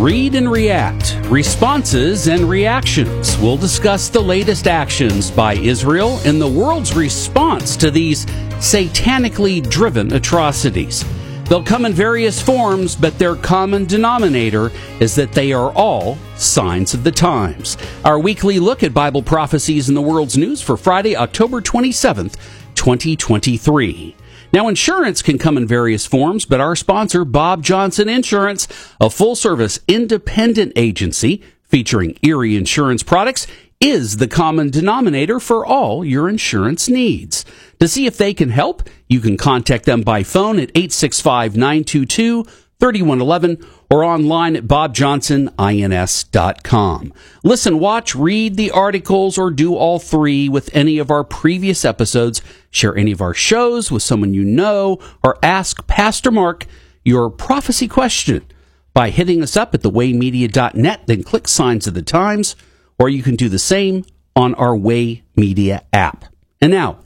Read and React Responses and Reactions. We'll discuss the latest actions by Israel and the world's response to these satanically driven atrocities. They'll come in various forms, but their common denominator is that they are all signs of the times. Our weekly look at Bible prophecies in the world's news for Friday, October 27th, 2023. Now, insurance can come in various forms, but our sponsor, Bob Johnson Insurance, a full service independent agency featuring Erie insurance products, is the common denominator for all your insurance needs. To see if they can help, you can contact them by phone at 865 922 3111 or online at bobjohnsonins.com. Listen, watch, read the articles, or do all three with any of our previous episodes. Share any of our shows with someone you know, or ask Pastor Mark your prophecy question by hitting us up at thewaymedia.net, then click Signs of the Times, or you can do the same on our Way Media app. And now,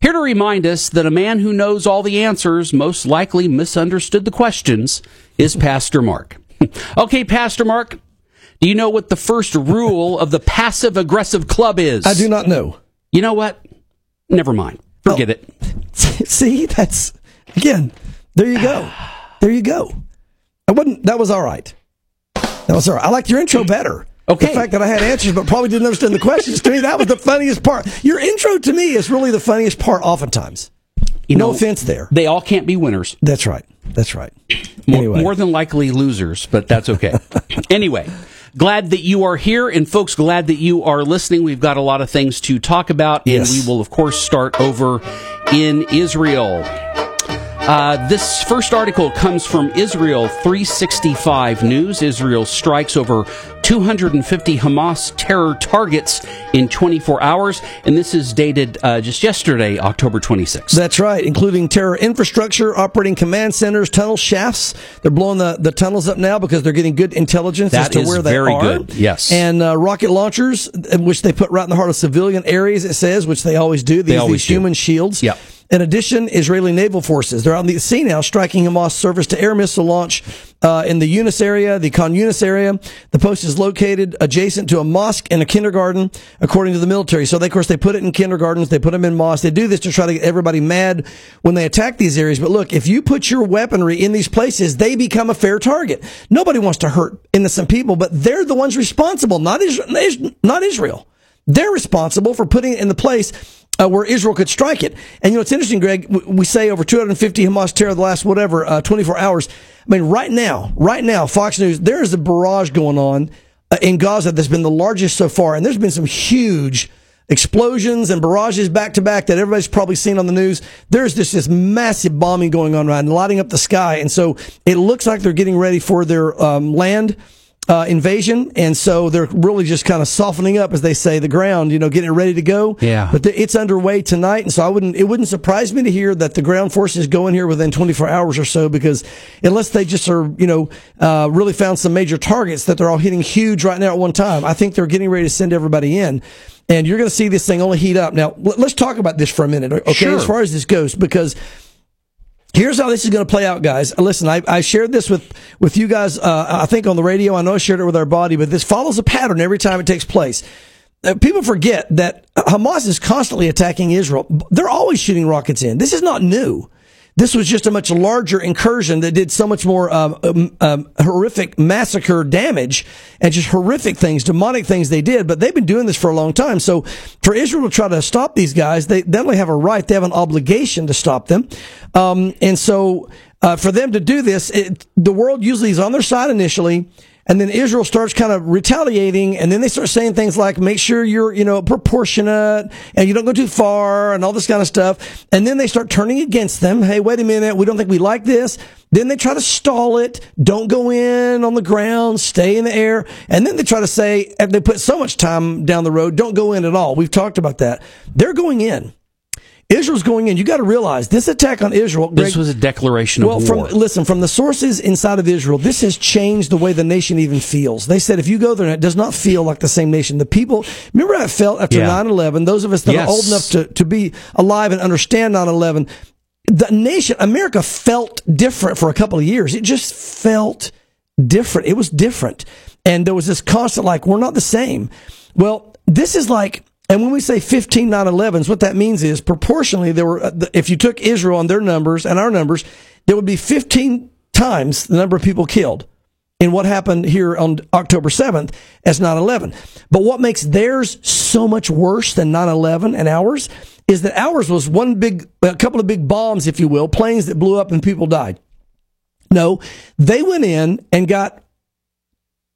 here to remind us that a man who knows all the answers most likely misunderstood the questions is Pastor Mark. okay, Pastor Mark, do you know what the first rule of the passive aggressive club is? I do not know. You know what? Never mind. Forget oh. it. See, that's again. There you go. There you go. I wasn't. That was all right. That was all right. I liked your intro better. Okay. The fact that I had answers but probably didn't understand the questions to me, that was the funniest part. Your intro to me is really the funniest part oftentimes. You no know, offense there. They all can't be winners. That's right. That's right. More, anyway. more than likely losers, but that's okay. anyway, glad that you are here. And folks, glad that you are listening. We've got a lot of things to talk about. Yes. And we will, of course, start over in Israel. Uh, this first article comes from Israel 365 News. Israel strikes over 250 Hamas terror targets in 24 hours, and this is dated uh, just yesterday, October 26th. That's right, including terror infrastructure, operating command centers, tunnel shafts. They're blowing the, the tunnels up now because they're getting good intelligence that as to where they very are. Good. Yes, and uh, rocket launchers, which they put right in the heart of civilian areas. It says, which they always do. These, always these do. human shields. Yeah. In addition, Israeli naval forces, they're on the sea now, striking Hamas surface to air missile launch uh, in the Yunus area, the Khan Yunus area. The post is located adjacent to a mosque and a kindergarten, according to the military. So, they, of course, they put it in kindergartens, they put them in mosques. They do this to try to get everybody mad when they attack these areas. But look, if you put your weaponry in these places, they become a fair target. Nobody wants to hurt innocent people, but they're the ones responsible, not Israel. Not Israel. They're responsible for putting it in the place uh, where Israel could strike it. And you know, it's interesting, Greg. We say over 250 Hamas terror the last whatever uh, 24 hours. I mean, right now, right now, Fox News, there is a barrage going on uh, in Gaza that's been the largest so far, and there's been some huge explosions and barrages back to back that everybody's probably seen on the news. There's just this massive bombing going on right and lighting up the sky, and so it looks like they're getting ready for their um, land uh, invasion, and so they're really just kind of softening up, as they say, the ground. You know, getting ready to go. Yeah. But the, it's underway tonight, and so I wouldn't. It wouldn't surprise me to hear that the ground forces go in here within 24 hours or so, because unless they just are, you know, uh, really found some major targets that they're all hitting huge right now at one time, I think they're getting ready to send everybody in. And you're going to see this thing only heat up. Now, let's talk about this for a minute, okay? Sure. As far as this goes, because Here's how this is going to play out, guys. Listen, I, I shared this with, with you guys, uh, I think on the radio. I know I shared it with our body, but this follows a pattern every time it takes place. Uh, people forget that Hamas is constantly attacking Israel. They're always shooting rockets in. This is not new. This was just a much larger incursion that did so much more um, um, um, horrific massacre damage and just horrific things, demonic things they did. But they've been doing this for a long time. So for Israel to try to stop these guys, they not only have a right, they have an obligation to stop them. Um, and so uh, for them to do this, it, the world usually is on their side initially and then Israel starts kind of retaliating, and then they start saying things like, make sure you're, you know, proportionate and you don't go too far and all this kind of stuff. And then they start turning against them. Hey, wait a minute. We don't think we like this. Then they try to stall it. Don't go in on the ground. Stay in the air. And then they try to say, and they put so much time down the road, don't go in at all. We've talked about that. They're going in. Israel's going in. You got to realize this attack on Israel. Greg, this was a declaration well, of war. Well, listen, from the sources inside of Israel, this has changed the way the nation even feels. They said if you go there, it does not feel like the same nation. The people, remember how it felt after yeah. 9-11? Those of us that yes. are old enough to, to be alive and understand 9-11, the nation, America felt different for a couple of years. It just felt different. It was different. And there was this constant, like, we're not the same. Well, this is like, and when we say 15 9-11s, what that means is proportionally there were, uh, if you took Israel and their numbers and our numbers, there would be 15 times the number of people killed in what happened here on October 7th as 9-11. But what makes theirs so much worse than 9-11 and ours is that ours was one big, a couple of big bombs, if you will, planes that blew up and people died. No, they went in and got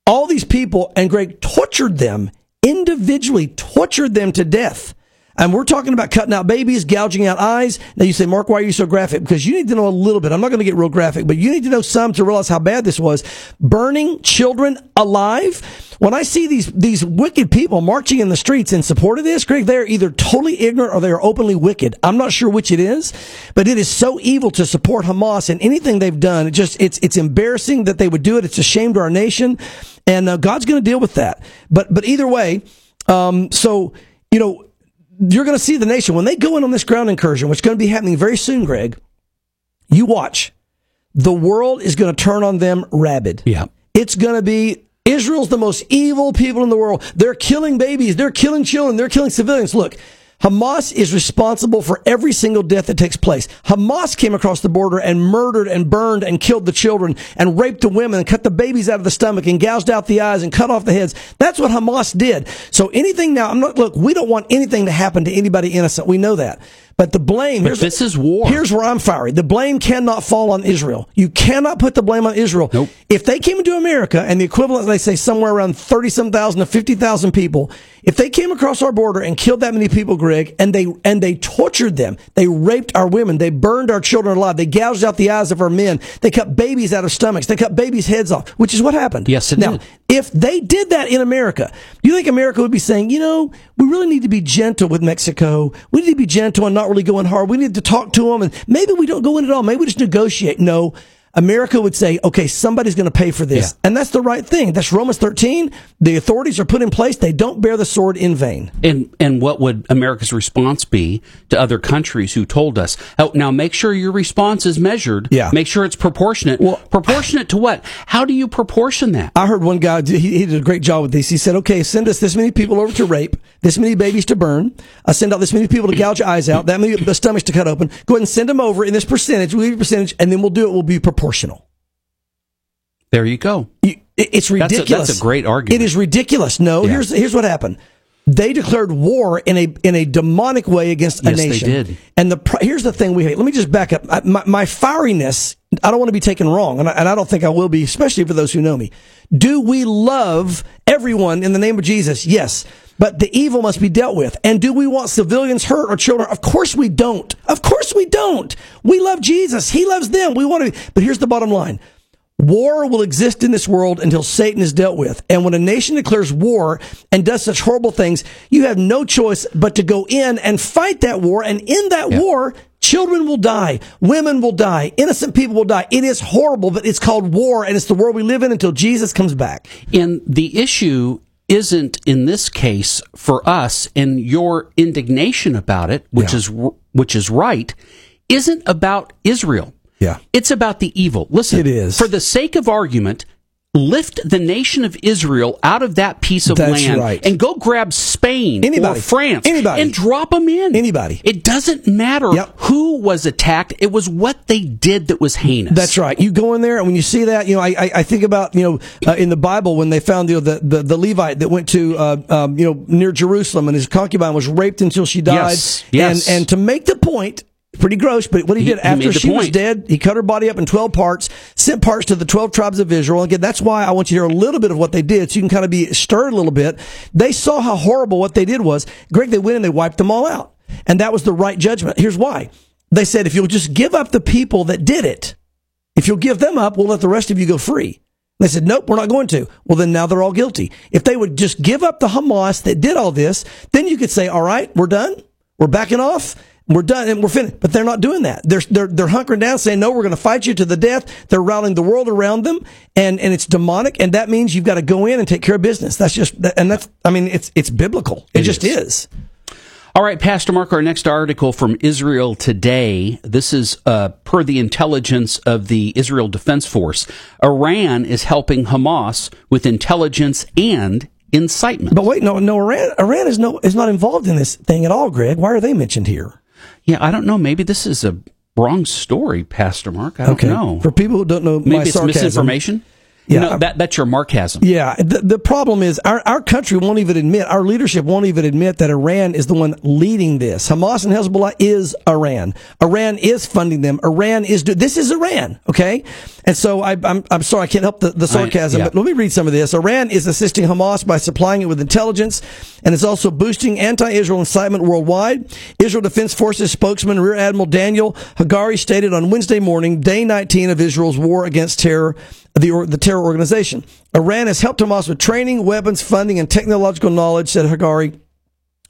all these people and Greg tortured them individually tortured them to death. And we're talking about cutting out babies, gouging out eyes. Now you say, Mark, why are you so graphic? Because you need to know a little bit. I'm not going to get real graphic, but you need to know some to realize how bad this was. Burning children alive. When I see these, these wicked people marching in the streets in support of this, Greg, they're either totally ignorant or they are openly wicked. I'm not sure which it is, but it is so evil to support Hamas and anything they've done. It just, it's, it's embarrassing that they would do it. It's a shame to our nation. And uh, God's going to deal with that. But, but either way, um, so, you know, you're going to see the nation when they go in on this ground incursion, which is going to be happening very soon, Greg. You watch. The world is going to turn on them rabid. Yeah. It's going to be Israel's the most evil people in the world. They're killing babies. They're killing children. They're killing civilians. Look, Hamas is responsible for every single death that takes place. Hamas came across the border and murdered and burned and killed the children and raped the women and cut the babies out of the stomach and gouged out the eyes and cut off the heads. That's what Hamas did. So anything now, I'm not, look, we don't want anything to happen to anybody innocent. We know that. But the blame. But this is war. Here's where I'm fiery. The blame cannot fall on Israel. You cannot put the blame on Israel. Nope. If they came into America and the equivalent, they say somewhere around 30 some thousand to 50,000 people, if they came across our border and killed that many people, Greg, and they, and they tortured them, they raped our women, they burned our children alive, they gouged out the eyes of our men, they cut babies out of stomachs, they cut babies' heads off, which is what happened. Yes, it now, did. if they did that in America, do you think America would be saying, you know, we really need to be gentle with Mexico. We need to be gentle and not really going hard. We need to talk to them and maybe we don't go in at all. Maybe we just negotiate. No, America would say, okay, somebody's going to pay for this. Yeah. And that's the right thing. That's Romans 13. The authorities are put in place. They don't bear the sword in vain. And, and what would America's response be to other countries who told us, oh, now make sure your response is measured. Yeah. Make sure it's proportionate. Well, proportionate to what? How do you proportion that? I heard one guy, he, he did a great job with this. He said, okay, send us this many people over to rape, this many babies to burn, uh, send out this many people to gouge eyes out, that many the stomachs to cut open. Go ahead and send them over in this percentage. We'll give you a percentage and then we'll do it. We'll be proportional proportional. There you go. You, it's ridiculous. That's a, that's a, great argument. It is ridiculous. No, yeah. here's here's what happened. They declared war in a in a demonic way against yes, a nation. They did. And the here's the thing we hate. Let me just back up. My, my fieriness. I don't want to be taken wrong, and I, and I don't think I will be, especially for those who know me. Do we love everyone in the name of Jesus? Yes. But the evil must be dealt with. And do we want civilians hurt or children? Of course we don't. Of course we don't. We love Jesus. He loves them. We want to. But here's the bottom line. War will exist in this world until Satan is dealt with. And when a nation declares war and does such horrible things, you have no choice but to go in and fight that war. And in that war, children will die, women will die, innocent people will die. It is horrible, but it's called war and it's the world we live in until Jesus comes back. And the issue isn't in this case for us and your indignation about it, which yeah. is which is right, isn't about Israel. Yeah. It's about the evil. Listen, it is. For the sake of argument, lift the nation of Israel out of that piece of That's land right. and go grab Spain Anybody. or France Anybody. and drop them in. Anybody. It doesn't matter Yep. who was attacked. It was what they did that was heinous. That's right. You go in there, and when you see that, you know, I, I, I think about, you know, uh, in the Bible when they found you know, the, the, the Levite that went to, uh, um, you know, near Jerusalem, and his concubine was raped until she died. Yes, yes. And, and to make the point, pretty gross, but what he, He- did he after the she was dead, he cut her body up in 12 parts, sent parts to the 12 tribes of Israel. Again, that's why I want you to hear a little bit of what they did so you can kind of be stirred a little bit. They saw how horrible what they did was. Greg, they went and they wiped them all out. And that was the right judgment. Here's why. They said, if you'll just give up the people that did it, if you'll give them up, we'll let the rest of you go free. They said, nope, we're not going to. Well, then now they're all guilty. If they would just give up the Hamas that did all this, then you could say, all right, we're done. We're backing off. We're done and we're finished. But they're not doing that. They're, they're, they're hunkering down saying, no, we're going to fight you to the death. They're rallying the world around them and, and it's demonic. And that means you've got to go in and take care of business. That's just, and that's, I mean, it's, it's biblical. It, It just is. is. All right, Pastor Mark, our next article from Israel Today. This is uh, per the intelligence of the Israel Defense Force. Iran is helping Hamas with intelligence and incitement. But wait, no, no, Iran, Iran is no, is not involved in this thing at all, Greg. Why are they mentioned here? Yeah, I don't know. Maybe this is a wrong story, Pastor Mark. I don't know. For people who don't know Maybe my it's sarcasm, misinformation. Yeah. know, that, that's your markasm. Yeah, the, the problem is our, our country won't even admit, our leadership won't even admit that Iran is the one leading this. Hamas and Hezbollah is Iran. Iran is funding them. Iran is do, this is Iran, okay? And so I, I'm I'm sorry I can't help the, the sarcasm, yeah. but let me read some of this. Iran is assisting Hamas by supplying it with intelligence, and it's also boosting anti-Israel incitement worldwide. Israel Defense Forces spokesman Rear Admiral Daniel Hagari stated on Wednesday morning, day 19 of Israel's war against terror the, the terror organization. Iran has helped Hamas with training, weapons, funding, and technological knowledge, said Hagari,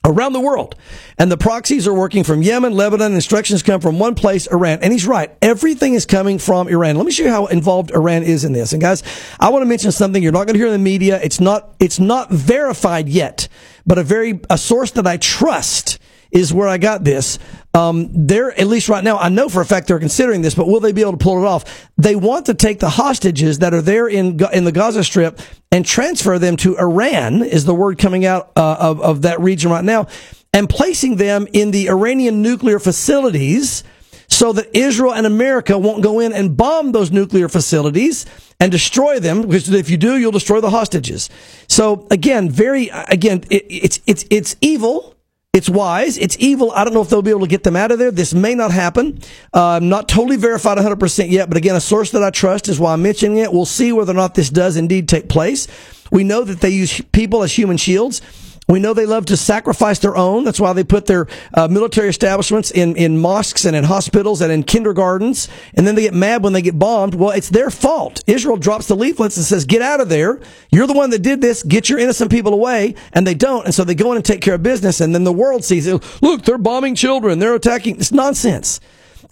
around the world. And the proxies are working from Yemen, Lebanon. Instructions come from one place, Iran. And he's right. Everything is coming from Iran. Let me show you how involved Iran is in this. And guys, I want to mention something you're not going to hear in the media. It's not, it's not verified yet, but a very, a source that I trust is where I got this. Um, they're at least right now. I know for a fact they're considering this, but will they be able to pull it off? They want to take the hostages that are there in in the Gaza Strip and transfer them to Iran. Is the word coming out uh, of of that region right now, and placing them in the Iranian nuclear facilities. So that Israel and America won't go in and bomb those nuclear facilities and destroy them, because if you do, you'll destroy the hostages. So again, very again, it, it's it's it's evil. It's wise. It's evil. I don't know if they'll be able to get them out of there. This may not happen. Uh, not totally verified 100% yet, but again, a source that I trust is why I'm mentioning it. We'll see whether or not this does indeed take place. We know that they use people as human shields. We know they love to sacrifice their own. That's why they put their uh, military establishments in, in mosques and in hospitals and in kindergartens. And then they get mad when they get bombed. Well, it's their fault. Israel drops the leaflets and says, get out of there. You're the one that did this. Get your innocent people away. And they don't. And so they go in and take care of business. And then the world sees it. Look, they're bombing children. They're attacking. It's nonsense.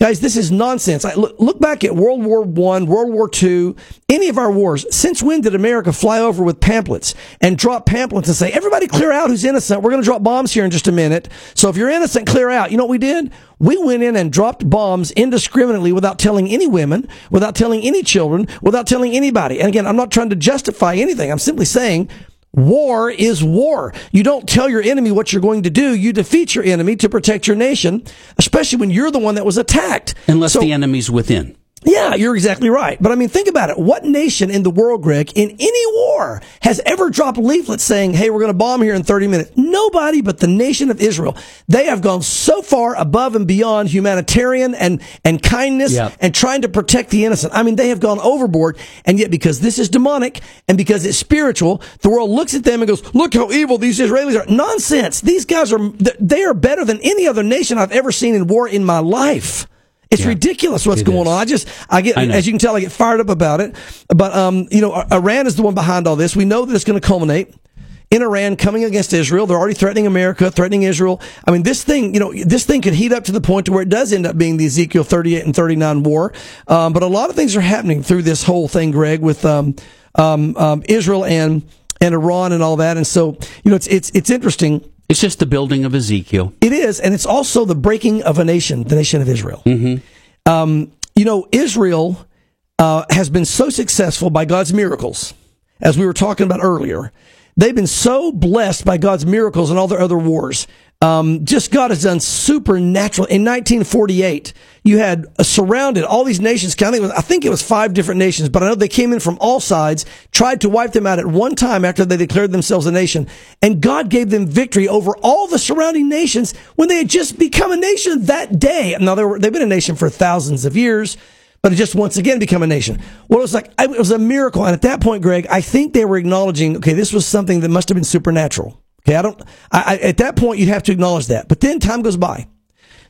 Guys, this is nonsense. I, look, look back at World War One, World War Two, any of our wars. Since when did America fly over with pamphlets and drop pamphlets and say, everybody clear out who's innocent? We're going to drop bombs here in just a minute. So if you're innocent, clear out. You know what we did? We went in and dropped bombs indiscriminately without telling any women, without telling any children, without telling anybody. And again, I'm not trying to justify anything. I'm simply saying War is war. You don't tell your enemy what you're going to do. You defeat your enemy to protect your nation, especially when you're the one that was attacked. Unless So- the enemy's within. Yeah, you're exactly right. But I mean, think about it. What nation in the world, Greg, in any war has ever dropped leaflets saying, hey, we're going to bomb here in 30 minutes? Nobody but the nation of Israel. They have gone so far above and beyond humanitarian and, and kindness Yep. and trying to protect the innocent. I mean, they have gone overboard. And yet, because this is demonic and because it's spiritual, the world looks at them and goes, look how evil these Israelis are. Nonsense. These guys are, they are better than any other nation I've ever seen in war in my life. It's Yeah. ridiculous what's It going is. on. I just, I get, I as you can tell, I get fired up about it. But, um, you know, Iran is the one behind all this. We know that it's going to culminate in Iran coming against Israel. They're already threatening America, threatening Israel. I mean, this thing, you know, this thing could heat up to the point to where it does end up being the Ezekiel 38 and 39 war. Um, but a lot of things are happening through this whole thing, Greg, with, um, um, um, Israel and, and Iran and all that. And so, you know, it's, it's, it's interesting. It's just the building of Ezekiel. It is, and it's also the breaking of a nation, the nation of Israel. Um, you know, Israel uh, has been so successful by God's miracles, as we were talking about earlier. They've been so blessed by God's miracles and all their other wars. Um, just God has done supernatural. In 1948, you had uh, surrounded all these nations. I think, it was, I think it was five different nations, but I know they came in from all sides, tried to wipe them out at one time after they declared themselves a nation, and God gave them victory over all the surrounding nations when they had just become a nation that day. Now they were, they've been a nation for thousands of years but it just once again become a nation. Well, it was like it was a miracle, and at that point, Greg, I think they were acknowledging, okay, this was something that must have been supernatural. Okay, I don't. I, I, at that point, you'd have to acknowledge that. But then time goes by.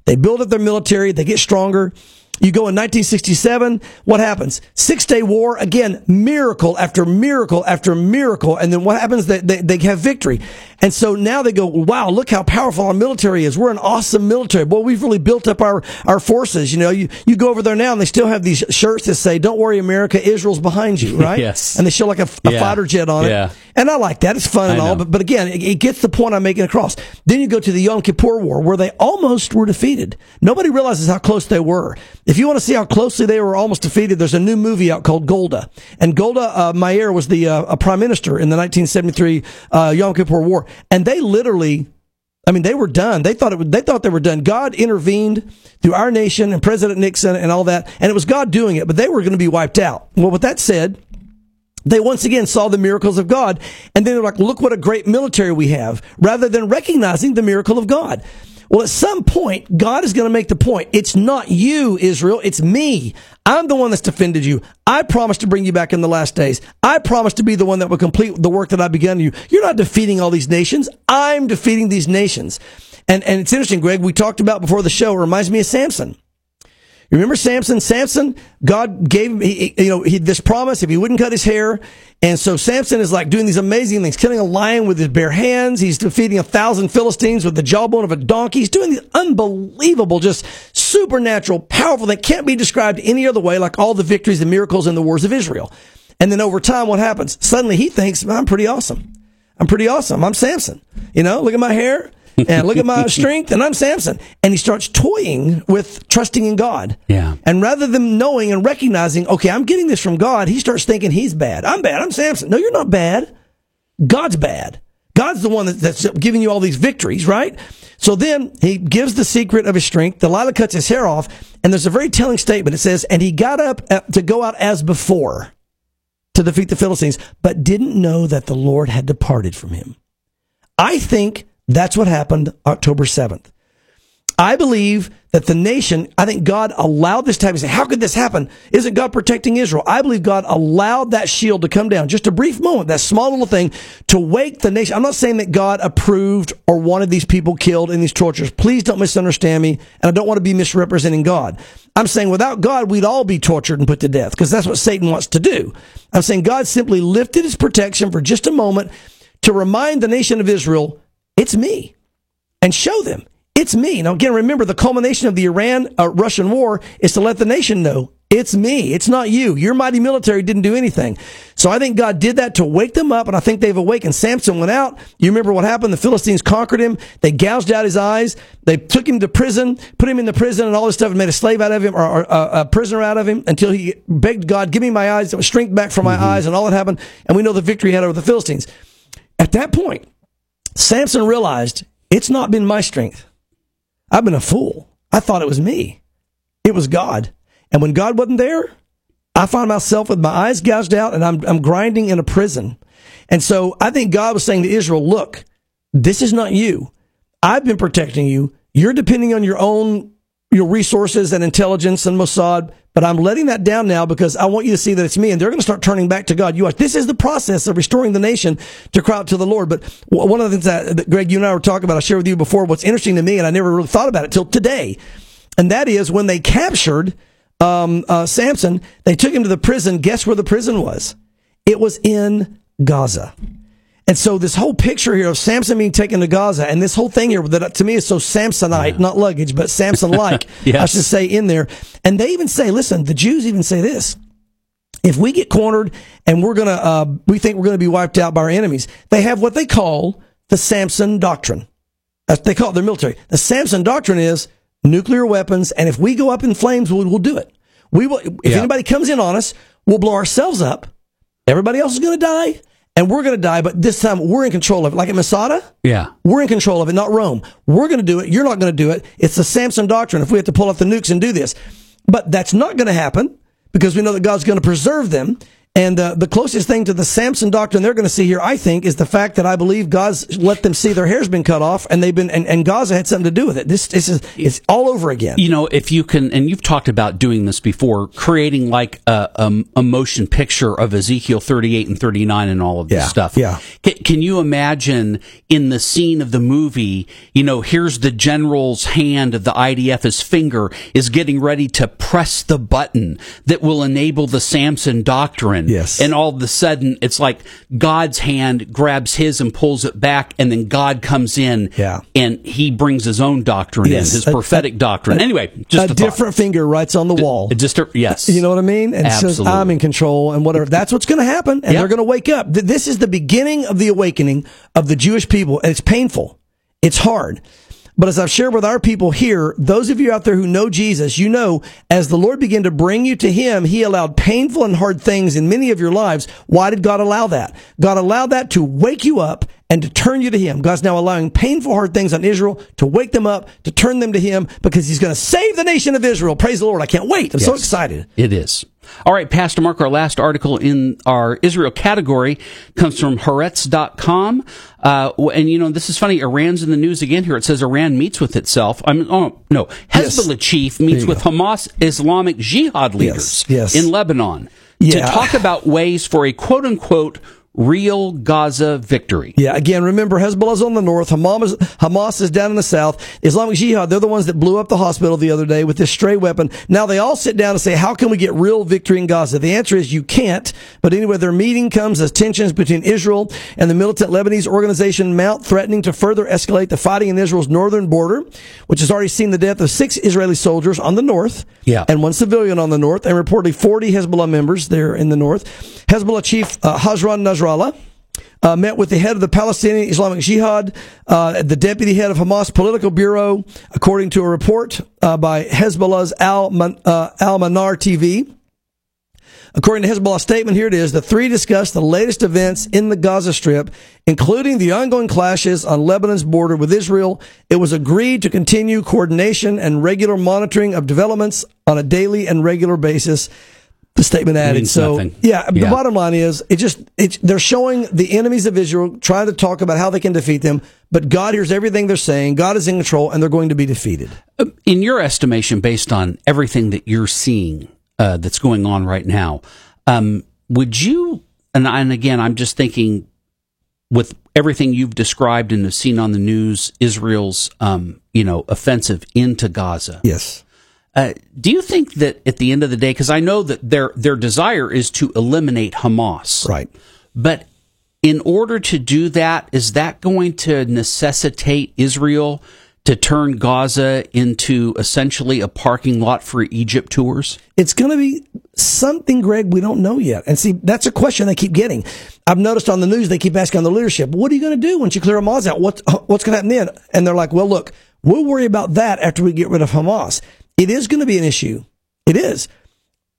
They build up their military. They get stronger. You go in 1967, what happens? Six Day War, again, miracle after miracle after miracle. And then what happens? They, they, they, have victory. And so now they go, wow, look how powerful our military is. We're an awesome military. Boy, we've really built up our, our forces. You know, you, you go over there now and they still have these shirts that say, don't worry, America, Israel's behind you, right? yes. And they show like a, a yeah. fighter jet on it. Yeah. And I like that. It's fun and all. But, but again, it, it gets the point I'm making across. Then you go to the Yom Kippur War where they almost were defeated. Nobody realizes how close they were. If you want to see how closely they were almost defeated, there's a new movie out called Golda. And Golda uh, Meir was the uh, prime minister in the 1973 uh, Yom Kippur War. And they literally I mean, they were done. They thought it. Would, they thought they were done. God intervened through our nation and President Nixon and all that, and it was God doing it. But they were going to be wiped out. Well, with that said, they once again saw the miracles of God, and then they're like, "Look what a great military we have!" Rather than recognizing the miracle of God. Well, at some point, God is going to make the point. It's not you, Israel. It's me. I'm the one that's defended you. I promise to bring you back in the last days. I promise to be the one that will complete the work that I begun you. You're not defeating all these nations. I'm defeating these nations. And, and it's interesting, Greg, we talked about before the show. It reminds me of Samson. Remember Samson? Samson, God gave him, he, you know, he, this promise if he wouldn't cut his hair. And so Samson is like doing these amazing things, killing a lion with his bare hands. He's defeating a thousand Philistines with the jawbone of a donkey. He's doing these unbelievable, just supernatural, powerful, that can't be described any other way, like all the victories and miracles and the wars of Israel. And then over time, what happens? Suddenly he thinks, I'm pretty awesome. I'm pretty awesome. I'm Samson. You know, look at my hair and look at my strength, and I'm Samson. And he starts toying with trusting in God. Yeah. And rather than knowing and recognizing, okay, I'm getting this from God, he starts thinking he's bad. I'm bad. I'm Samson. No, you're not bad. God's bad. God's the one that's giving you all these victories, right? So then he gives the secret of his strength. Delilah cuts his hair off, and there's a very telling statement. It says, and he got up uh, to go out as before to defeat the Philistines, but didn't know that the Lord had departed from him. I think that's what happened October 7th. I believe that the nation, I think God allowed this to say, how could this happen? Isn't God protecting Israel? I believe God allowed that shield to come down, just a brief moment, that small little thing to wake the nation. I'm not saying that God approved or wanted these people killed in these tortures. Please don't misunderstand me. And I don't want to be misrepresenting God. I'm saying without God, we'd all be tortured and put to death because that's what Satan wants to do. I'm saying God simply lifted his protection for just a moment to remind the nation of Israel it's me. And show them it's me. Now, again, remember the culmination of the Iran uh, Russian war is to let the nation know it's me. It's not you. Your mighty military didn't do anything. So I think God did that to wake them up, and I think they've awakened. Samson went out. You remember what happened? The Philistines conquered him. They gouged out his eyes. They took him to prison, put him in the prison, and all this stuff, and made a slave out of him or, or uh, a prisoner out of him until he begged God, "Give me my eyes, strength back from my mm-hmm. eyes," and all that happened. And we know the victory he had over the Philistines. At that point, Samson realized it's not been my strength. I've been a fool. I thought it was me. It was God. And when God wasn't there, I find myself with my eyes gouged out and I'm, I'm grinding in a prison. And so I think God was saying to Israel, look, this is not you. I've been protecting you. You're depending on your own your resources and intelligence and Mossad, but I'm letting that down now because I want you to see that it's me. And they're going to start turning back to God. You watch. This is the process of restoring the nation to cry out to the Lord. But one of the things that, Greg, you and I were talking about, I shared with you before, what's interesting to me, and I never really thought about it till today, and that is when they captured um, uh, Samson, they took him to the prison. Guess where the prison was? It was in Gaza. And so this whole picture here of Samson being taken to Gaza and this whole thing here that to me is so Samsonite, yeah. not luggage, but Samson like, yes. I should say in there. And they even say, listen, the Jews even say this. If we get cornered and we're going to, uh, we think we're going to be wiped out by our enemies, they have what they call the Samson doctrine. That's, they call it their military. The Samson doctrine is nuclear weapons. And if we go up in flames, we'll, we'll do it. We will. If Yeah. anybody comes in on us, we'll blow ourselves up. Everybody else is going to die, and we're going to die. But this time, we're in control of it. Like at Masada, Yeah. we're in control of it, not Rome. We're going to do it. You're not going to do it. It's the Samson doctrine. If we have to pull out the nukes and do this, but that's not going to happen because we know that God's going to preserve them. And uh, the closest thing to the Samson doctrine they're going to see here, I think, is the fact that I believe God's let them see their hair's been cut off, and they've been, and, and Gaza had something to do with it. This, this is, it's all over again. You know, if you can, and you've talked about doing this before, creating like a, a, a motion picture of Ezekiel 38 and 39 and all of this Yeah, stuff. yeah. Can, can you imagine in the scene of the movie, you know, here's the general's hand of the IDF, his finger is getting ready to press the button that will enable the Samson doctrine. Yes. And all of a sudden, it's like God's hand grabs his and pulls it back, and then God comes in Yeah. and he brings his own doctrine Yes. in, his A- prophetic doctrine. anyway, just a a, thought. different finger writes on the wall. It Just a, yes, You know what I mean? And says, Absolutely. I'm in control and whatever. That's what's going to happen. And Yep. they're going to wake up. This is the beginning of the awakening of the Jewish people. And it's painful. It's hard. But as I've shared with our people here, those of you out there who know Jesus, you know, as the Lord began to bring you to Him, He allowed painful and hard things in many of your lives. Why did God allow that? God allowed that to wake you up and to turn you to Him. God's now allowing painful, hard things on Israel to wake them up, to turn them to Him because He's going to save the nation of Israel. Praise the Lord. I can't wait. I'm so excited. It is. All right, Pastor Mark, our last article in our Israel category comes from Haaretz.com. Uh, and, you know, this is funny. Iran's in the news again here. It says Iran meets with itself. I mean, oh, no. Yes. Hezbollah chief meets with Hamas Islamic Jihad leaders yes. in Lebanon Yeah. to talk about ways for a quote unquote real Gaza victory. Yeah, again, remember Hezbollah's on the north, Hamas, Hamas is down in the south. Islamic Jihad, they're the ones that blew up the hospital the other day with this stray weapon. Now they all sit down and say, how can we get real victory in Gaza? The answer is you can't. But anyway, their meeting comes as tensions between Israel and the militant Lebanese organization mount, threatening to further escalate the fighting in Israel's northern border, which has already seen the death of six Israeli soldiers on the north Yeah. and one civilian on the north, and reportedly 40 Hezbollah members there in the north. Hezbollah chief uh, Hassan Nasrallah uh, met with the head of the Palestinian Islamic Jihad, uh, the deputy head of Hamas political bureau, according to a report uh, by Hezbollah's Al Man- uh, Al Manar TV. According to Hezbollah's statement, here it is. The three discussed the latest events in the Gaza Strip, including the ongoing clashes on Lebanon's border with Israel. It was agreed to continue coordination and regular monitoring of developments on a daily and regular basis. The statement added. So, nothing. yeah, the bottom line is it just they're showing the enemies of Israel trying to talk about how they can defeat them, but God hears everything they're saying. God is in control, and they're going to be defeated. in your estimation, based on everything that you're seeing uh, that's going on right now, um, would you? And, and again, I'm just thinking with everything you've described and have seen on the news, Israel's um, you know offensive into Gaza. Yes. Uh, do you think that at the end of the day, because I know that their their desire is to eliminate Hamas, Right. but in order to do that, is that going to necessitate Israel to turn Gaza into essentially a parking lot for Egypt tours? It's going to be something, Greg, we don't know yet. And see, that's a question they keep getting. I've noticed on the news, they keep asking on the leadership, what are you going to do once you clear Hamas out? What, what's going to happen then? And they're like, well, look, we'll worry about that after we get rid of Hamas. It is going to be an issue. It is.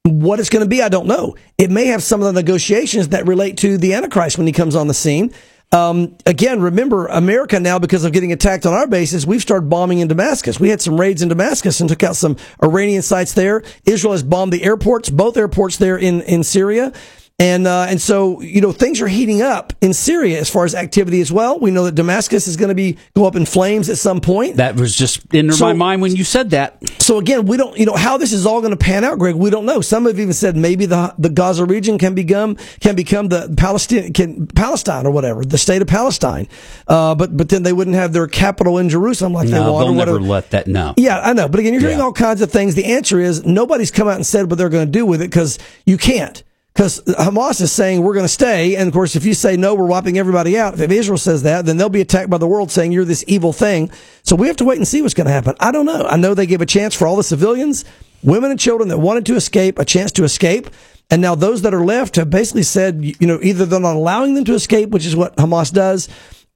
What it's going to be, I don't know. It may have some of the negotiations that relate to the Antichrist when he comes on the scene. Um, again, remember, America now, because of getting attacked on our bases, we've started bombing in Damascus. We had some raids in Damascus and took out some Iranian sites there. Israel has bombed the airports, both airports there in, in Syria. And, uh, and so, you know, things are heating up in Syria as far as activity as well. We know that Damascus is going to be, go up in flames at some point. That was just in So- my mind when you said that. So again, we don't, you know, how this is all going to pan out, Greg. We don't know. Some have even said maybe the the Gaza region can become can become the Palestine can Palestine or whatever, the state of Palestine. Uh, but but then they wouldn't have their capital in Jerusalem like they want they'll or never whatever. let that know. Yeah, I know. But again, you're hearing Yeah. all kinds of things. The answer is nobody's come out and said what they're going to do with it because you can't. Because Hamas is saying we're going to stay, and of course, if you say no, we're wiping everybody out. If Israel says that, then they'll be attacked by the world saying you're this evil thing. So we have to wait and see what's going to happen. I don't know. I know they gave a chance for all the civilians, women and children that wanted to escape, a chance to escape. And now those that are left have basically said, you know, either they're not allowing them to escape, which is what Hamas does,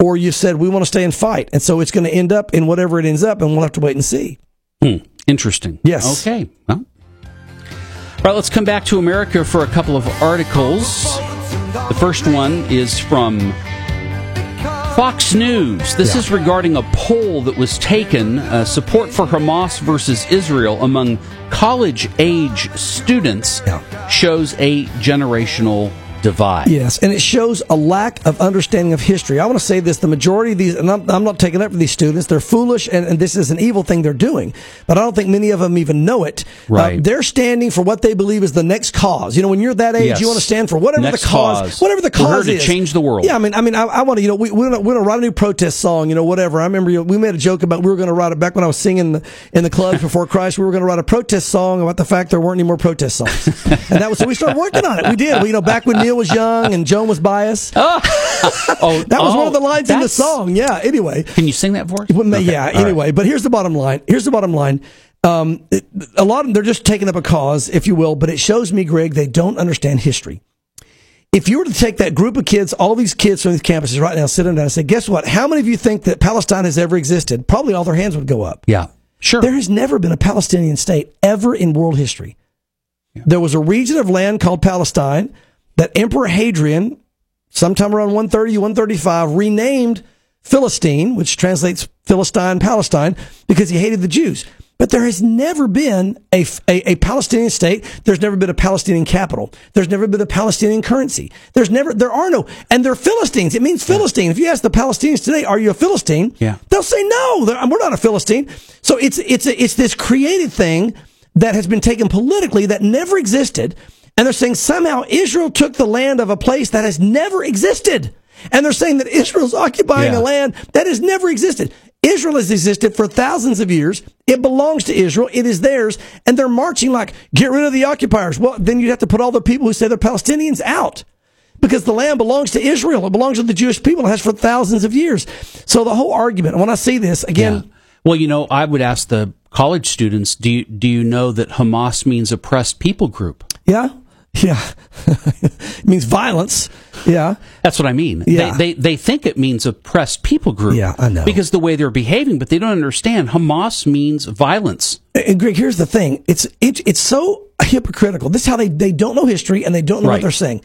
or you've said we want to stay and fight. And so it's going to end up in whatever it ends up, and we'll have to wait and see. Hmm. Interesting. Yes. Okay. Well. All right, let's come back to America for a couple of articles. The first one is from Fox News. This Yeah. is regarding a poll that was taken uh, support for Hamas versus Israel among college age students Yeah. shows a generational divide. Yes, and it shows a lack of understanding of history. I want to say this: the majority of these, and I'm, I'm not taking up for these students, they're foolish, and, and this is an evil thing they're doing. But I don't think many of them even know it. Uh, Right. they're standing for what they believe is the next cause. You know, when you're that age, Yes. you want to stand for whatever Next the cause, cause. whatever the We're here to is. change the world. Yeah, I mean, I mean, I, I want to, you know, we we want to write a new protest song, you know, whatever. I remember you know, we made a joke about we were going to write it back when I was singing in the, in the clubs before Christ. We were going to write a protest song about the fact there weren't any more protest songs, and that was so we started working on it. We did, we, you know, back when Neil was young and Joan was biased. Oh, That was oh, one of the lines in the song. Yeah. Anyway. Can you sing that for us? Well, Okay, yeah. all right. Anyway, but here's the bottom line. Here's the bottom line. Um, it- a lot of them, they're just taking up a cause, if you will, but it shows me, Greg, they don't understand history. If you were to take that group of kids, all these kids from these campuses right now, sit them down and say, guess what? How many of you think that Palestine has ever existed? Probably all their hands would go up. Yeah, sure. There has never been a Palestinian state ever in world history. There was a region of land called Palestine that Emperor Hadrian, sometime around 130, 135, renamed Philistine, which translates Philistine, Palestine, because he hated the Jews. But there has never been a, a, a Palestinian state. There's never been a Palestinian capital. There's never been a Palestinian currency. There's never, there are no, and they're Philistines. It means Philistine. If you ask the Palestinians today, are you a Philistine? Yeah. They'll say no. We're not a Philistine. So it's it's a, it's this created thing that has been taken politically that never existed, and they're saying somehow Israel took the land of a place that has never existed, and they're saying that Israel's occupying Yeah. a land that has never existed. Israel has existed for thousands of years. It belongs to Israel. It is theirs, and they're marching like get rid of the occupiers. Well, then you'd have to put all the people who say they're Palestinians out because the land belongs to Israel. It belongs to the Jewish people. It has for thousands of years. So the whole argument, when I see this again, Yeah. Well, you know, I would ask the college students, do you, do you know that Hamas means oppressed people group? yeah, yeah, it means violence. Yeah, That's what I mean. Yeah. They, they, they think it means oppressed people group. Yeah, I know. Because the way they're behaving, but they don't understand Hamas means violence. and Greg, here's the thing: it's it, it's so hypocritical. This is how they they don't know history and they don't know what they're saying.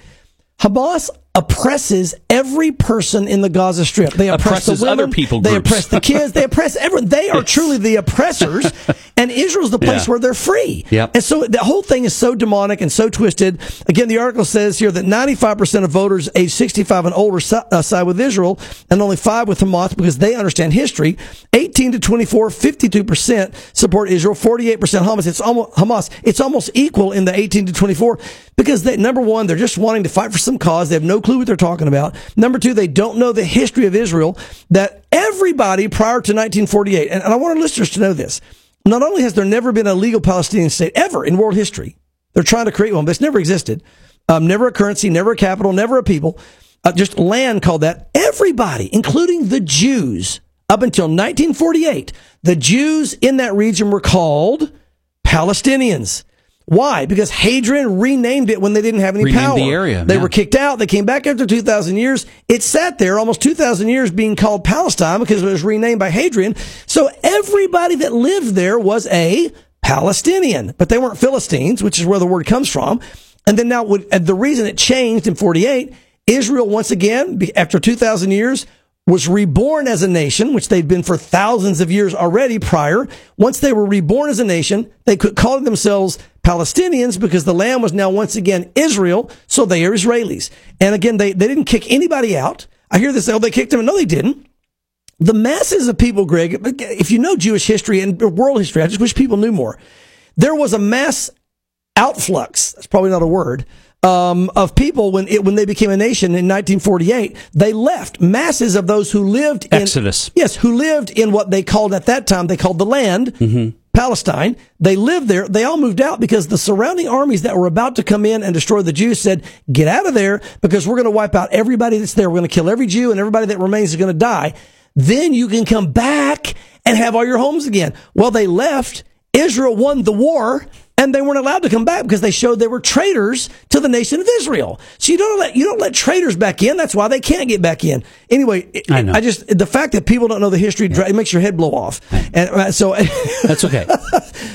Hamas oppresses every person in the Gaza Strip. They oppress Oppresses the women, other people They groups. oppress the kids. They oppress everyone. They are truly the oppressors, and Israel's the place Yeah. where they're free. Yep. And so the whole thing is so demonic and so twisted. Again, the article says here that 95% of voters age 65 and older si- uh, side with Israel, and only five with Hamas because they understand history. 18 to 24, 52% support Israel, 48% Hamas. It's almost Hamas. It's almost equal in the 18 to 24 because they, number one, they're just wanting to fight for some cause. They have no clue what they're talking about. Number two, they don't know the history of Israel. That everybody prior to 1948, and, and I want our listeners to know this. Not only has there never been a legal Palestinian state ever in world history, they're trying to create one, but it's never existed. Um, never a currency, never a capital, never a people, uh, just land called that. Everybody, including the Jews, up until 1948, the Jews in that region were called Palestinians. Why? Because Hadrian renamed it when they didn't have any Renamed power. the area, They yeah. were kicked out. They came back after 2,000 years. It sat there almost 2,000 years being called Palestine because it was renamed by Hadrian. So everybody that lived there was a Palestinian, but they weren't Philistines, which is where the word comes from. And then now, the reason it changed in 48, Israel once again, after 2,000 years, was reborn as a nation, which they'd been for thousands of years already prior. Once they were reborn as a nation, they could call themselves Palestinians because the land was now once again Israel, so they are Israelis. And again, they, they didn't kick anybody out. I hear this, oh, they kicked them. No, they didn't. The masses of people, Greg, if you know Jewish history and world history, I just wish people knew more. There was a mass outflux. That's probably not a word. Um, of people when it, when they became a nation in 1948, they left. Masses of those who lived in Exodus. Yes, who lived in what they called at that time they called the land, Palestine. They lived there. They all moved out because the surrounding armies that were about to come in and destroy the Jews said, "Get out of there because we're going to wipe out everybody that's there. We're going to kill every Jew and everybody that remains is going to die. Then you can come back and have all your homes again." Well, they left. Israel won the war. And they weren't allowed to come back because they showed they were traitors to the nation of Israel. So you don't let you don't let traitors back in. That's why they can't get back in. Anyway, I know. I just the fact that people don't know the history it makes your head blow off. And uh, so, That's okay.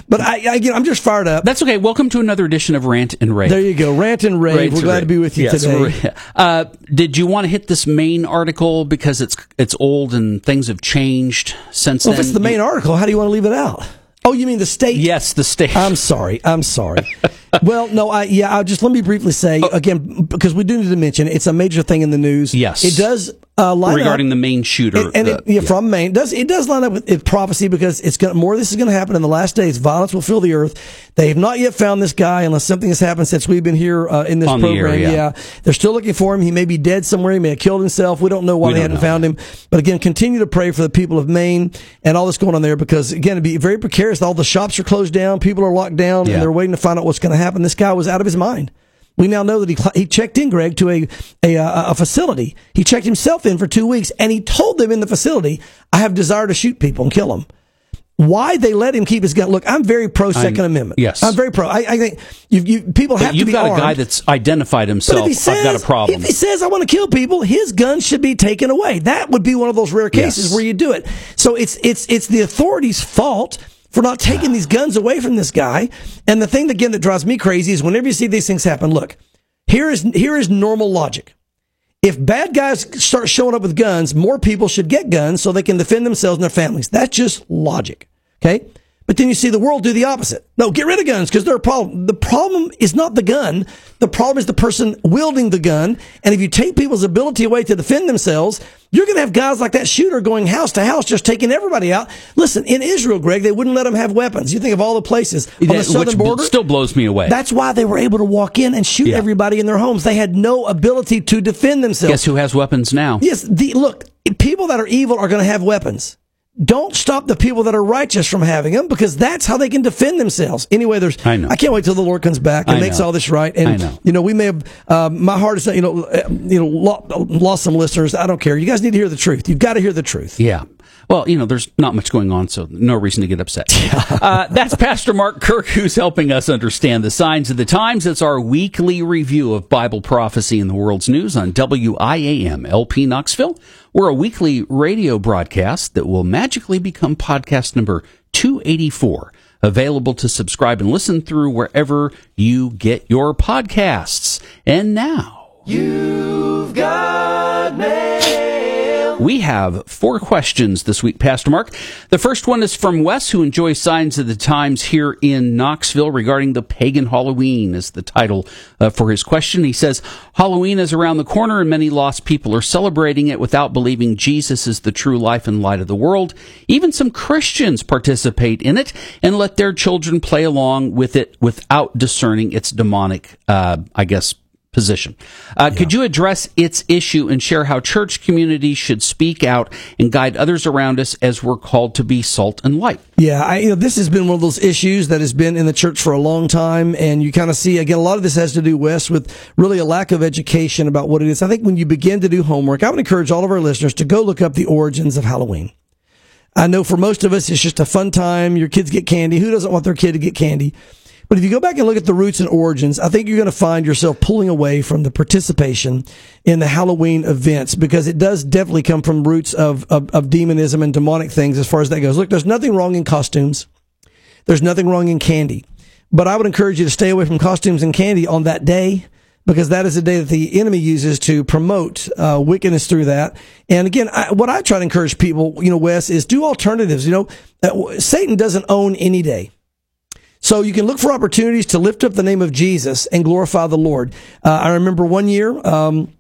but I, I you know, I'm just fired up. That's okay. Welcome to another edition of Rant and Rave. There you go, rant and rave. Rant We're glad Rave. to be with you Yes, today. Uh, did you want to hit this Maine article because it's it's old and things have changed since Well, if it's the main article, how do you want to leave it out? Oh, you mean the state? Yes, the state. I'm sorry. I'm sorry. well, no, I yeah. I'll just let me briefly say oh. again because we do need to mention it's a major thing in the news. Yes. it does uh, regarding up. the Maine shooter. And, and the- it, yeah, from Maine it does it does line up with it prophecy because it's going to, more of this is going to happen in the last days. Violence will fill the earth. They have not yet found this guy unless something has happened since we've been here uh, in this On the air, program. yeah. they're still looking for him. He may be dead somewhere. He may have killed himself. We don't know why We they know. found him. But again, continue to pray for the people of Maine and all that's going on there because again, it'd be very precarious. All the shops are closed down. People are locked down Yeah. and they're waiting to find out what's going to happen. This guy was out of his mind. We now know that he he checked in, Greg, to a, a uh, a facility. He checked himself in for two weeks, and he told them in the facility, "I have desire to shoot people and kill them." Why they let him keep his gun? Look, I'm very pro Second Amendment. yes. I'm very pro. I, I think you, you people have to you've be got armed. a guy that's identified himself. says, I've got a problem. If he says, I want to kill people, his gun should be taken away. That would be one of those rare cases Yes. where you do it. So it's, it's, it's the authorities' fault for not taking these guns away from this guy. And the thing, again, that drives me crazy is whenever you see these things happen, look, here is, here is normal logic. If bad guys start showing up with guns, more people should get guns so they can defend themselves and their families. That's just logic. Okay? But then you see the world do the opposite. No, get rid of guns because they're a problem. The problem is not the gun. The problem is the person wielding the gun. And if you take people's ability away to defend themselves, you're going to have guys like that shooter going house to house, just taking everybody out. Listen, in Israel, Greg, they wouldn't let them have weapons. You think of all the places on the southern border. still blows me away. That's why they were able to walk in and shoot Yeah. everybody in their homes. They had no ability to defend themselves. Guess who has weapons now? Yes, the look, people that are evil are going to have weapons. Don't stop the people that are righteous from having them because that's how they can defend themselves. Anyway, there's I know. I can't wait till the Lord comes back and makes all this right. And I know. you know, we may have um, my heart is you know uh, you know lo- lost some listeners. I don't care. You guys need to hear the truth. You've got to hear the truth. Yeah. Well, you know, there's not much going on, so no reason to get upset. uh, that's Pastor Mark Kirk who's helping us understand the signs of the times. It's our weekly review of Bible prophecy in the world's news on WIAM LP Knoxville. We're a weekly radio broadcast that will magically become podcast number 284, available to subscribe and listen through wherever you get your podcasts. And now. We have four questions this week, Pastor Mark. The first one is from Wes, who enjoys Signs of the Times here in Knoxville regarding the pagan Halloween, is the title uh, for his question. He says, Halloween is around the corner and many lost people are celebrating it without believing Jesus is the true life and light of the world. Even some Christians participate in it and let their children play along with it without discerning its demonic, uh, I guess, position. Uh, Could you address its issue and share how church communities should speak out and guide others around us as we're called to be salt and light? Yeah, I, you know, this has been one of those issues that has been in the church for a long time, and you kind of see again a lot of this has to do, Wes, with really a lack of education about what it is. I think when you begin to do homework, I would encourage all of our listeners to go look up the origins of Halloween. I know for most of us, it's just a fun time. Your kids get candy. Who doesn't want their kid to get candy? But if you go back and look at the roots and origins, I think you're going to find yourself pulling away from the participation in the Halloween events because it does definitely come from roots of, of, of demonism and demonic things as far as that goes. Look, there's nothing wrong in costumes. There's nothing wrong in candy. But I would encourage you to stay away from costumes and candy on that day because that is a day that the enemy uses to promote uh, wickedness through that. And again, I, what I try to encourage people, you know, Wes, is do alternatives. You know, uh, Satan doesn't own any day. So you can look for opportunities to lift up the name of Jesus and glorify the Lord. Uh, I remember one year, um,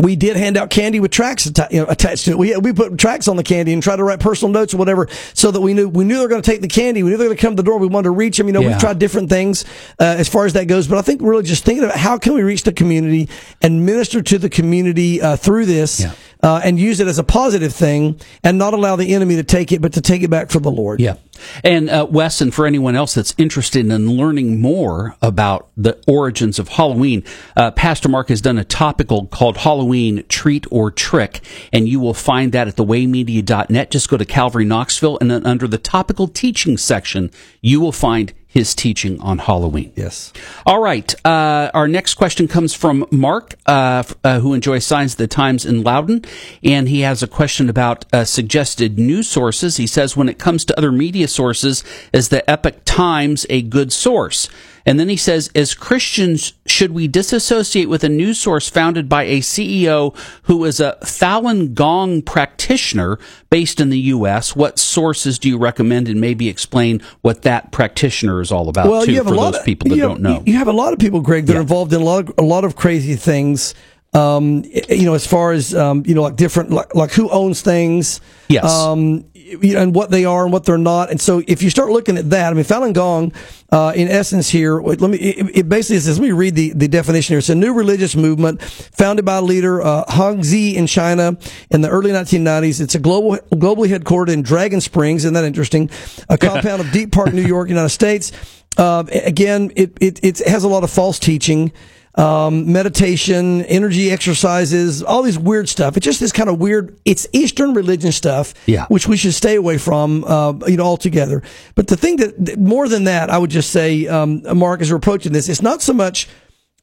we did hand out candy with tracks atta- you know, attached to it. We we put tracks on the candy and tried to write personal notes or whatever, so that we knew we knew they were going to take the candy. We knew they were going to come to the door. We wanted to reach them. You know, Yeah. we've tried different things uh, as far as that goes. But I think really just thinking about how can we reach the community and minister to the community uh, through this. Yeah. Uh, and use it as a positive thing and not allow the enemy to take it, but to take it back for the Lord. Yeah. And uh, Wes, and for anyone else that's interested in learning more about the origins of Halloween, uh, Pastor Mark has done a topical called Halloween Treat or Trick, and you will find that at thewaymedia.net. Just go to Calvary Knoxville, and then under the topical teaching section, you will find his teaching on Halloween. Yes. All right. Uh, our next question comes from Mark, uh, uh, who enjoys Signs of the Times in Loudon. And he has a question about uh, suggested news sources. He says, when it comes to other media sources, is the Epic Times a good source? And then he says, as Christians, should we disassociate with a news source founded by a CEO who is a Falun Gong practitioner based in the U.S.? What sources do you recommend and maybe explain what that practitioner is all about, well, too, you have for a lot those of, people that you don't know? You have a lot of people, Greg, that Yeah. are involved in a lot of, a lot of crazy things. Um, you know, as far as um, you know, like different, like, like who owns things, Yes. um, you know, and what they are and what they're not. And so, if you start looking at that, I mean, Falun Gong, uh, in essence, here, wait, let me. It, it basically says, let me read the, the definition here. It's a new religious movement founded by leader uh, Hongzhi in China in the early 1990s. It's a global, globally headquartered in Dragon Springs. Isn't that interesting? A compound of Deerpark, New York, United States. Uh, again, it, it it has a lot of false teaching um, meditation, energy exercises, all these weird stuff. It's just this kind of weird. It's Eastern religion stuff, Yeah. which we should stay away from, uh, you know, altogether. But the thing that more than that, I would just say, um, Mark, as we're approaching this, it's not so much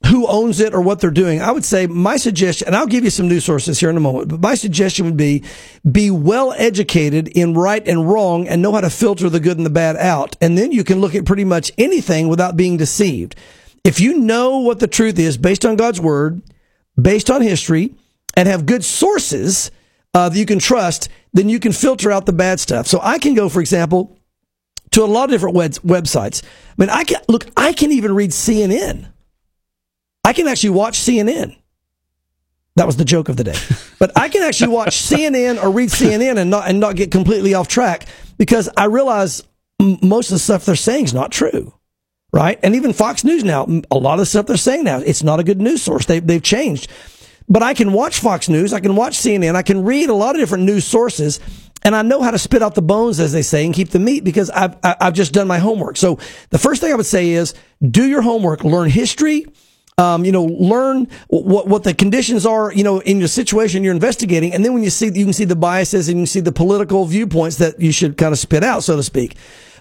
who owns it or what they're doing. I would say my suggestion, and I'll give you some news sources here in a moment, but my suggestion would be be well educated in right and wrong and know how to filter the good and the bad out. And then you can look at pretty much anything without being deceived. If you know what the truth is based on God's word, based on history, and have good sources uh, that you can trust, then you can filter out the bad stuff. So I can go, for example, to a lot of different web- websites. I mean, I can look. I can even read CNN. I can actually watch CNN. That was the joke of the day. But I can actually watch CNN or read CNN and not and not get completely off track because I realize m- most of the stuff they're saying is not true. Right? And even Fox News now, a lot of stuff they're saying now, it's not a good news source. They they've changed. But I can watch Fox News, I can watch CNN, I can read a lot of different news sources, and I know how to spit out the bones, as they say, and keep the meat because I've I've just done my homework. So the first thing I would say is do your homework, learn history, um, you know, learn what what the conditions are, you know, in your situation you're investigating, and then when you see you can see the biases and you can see the political viewpoints that you should kind of spit out, so to speak.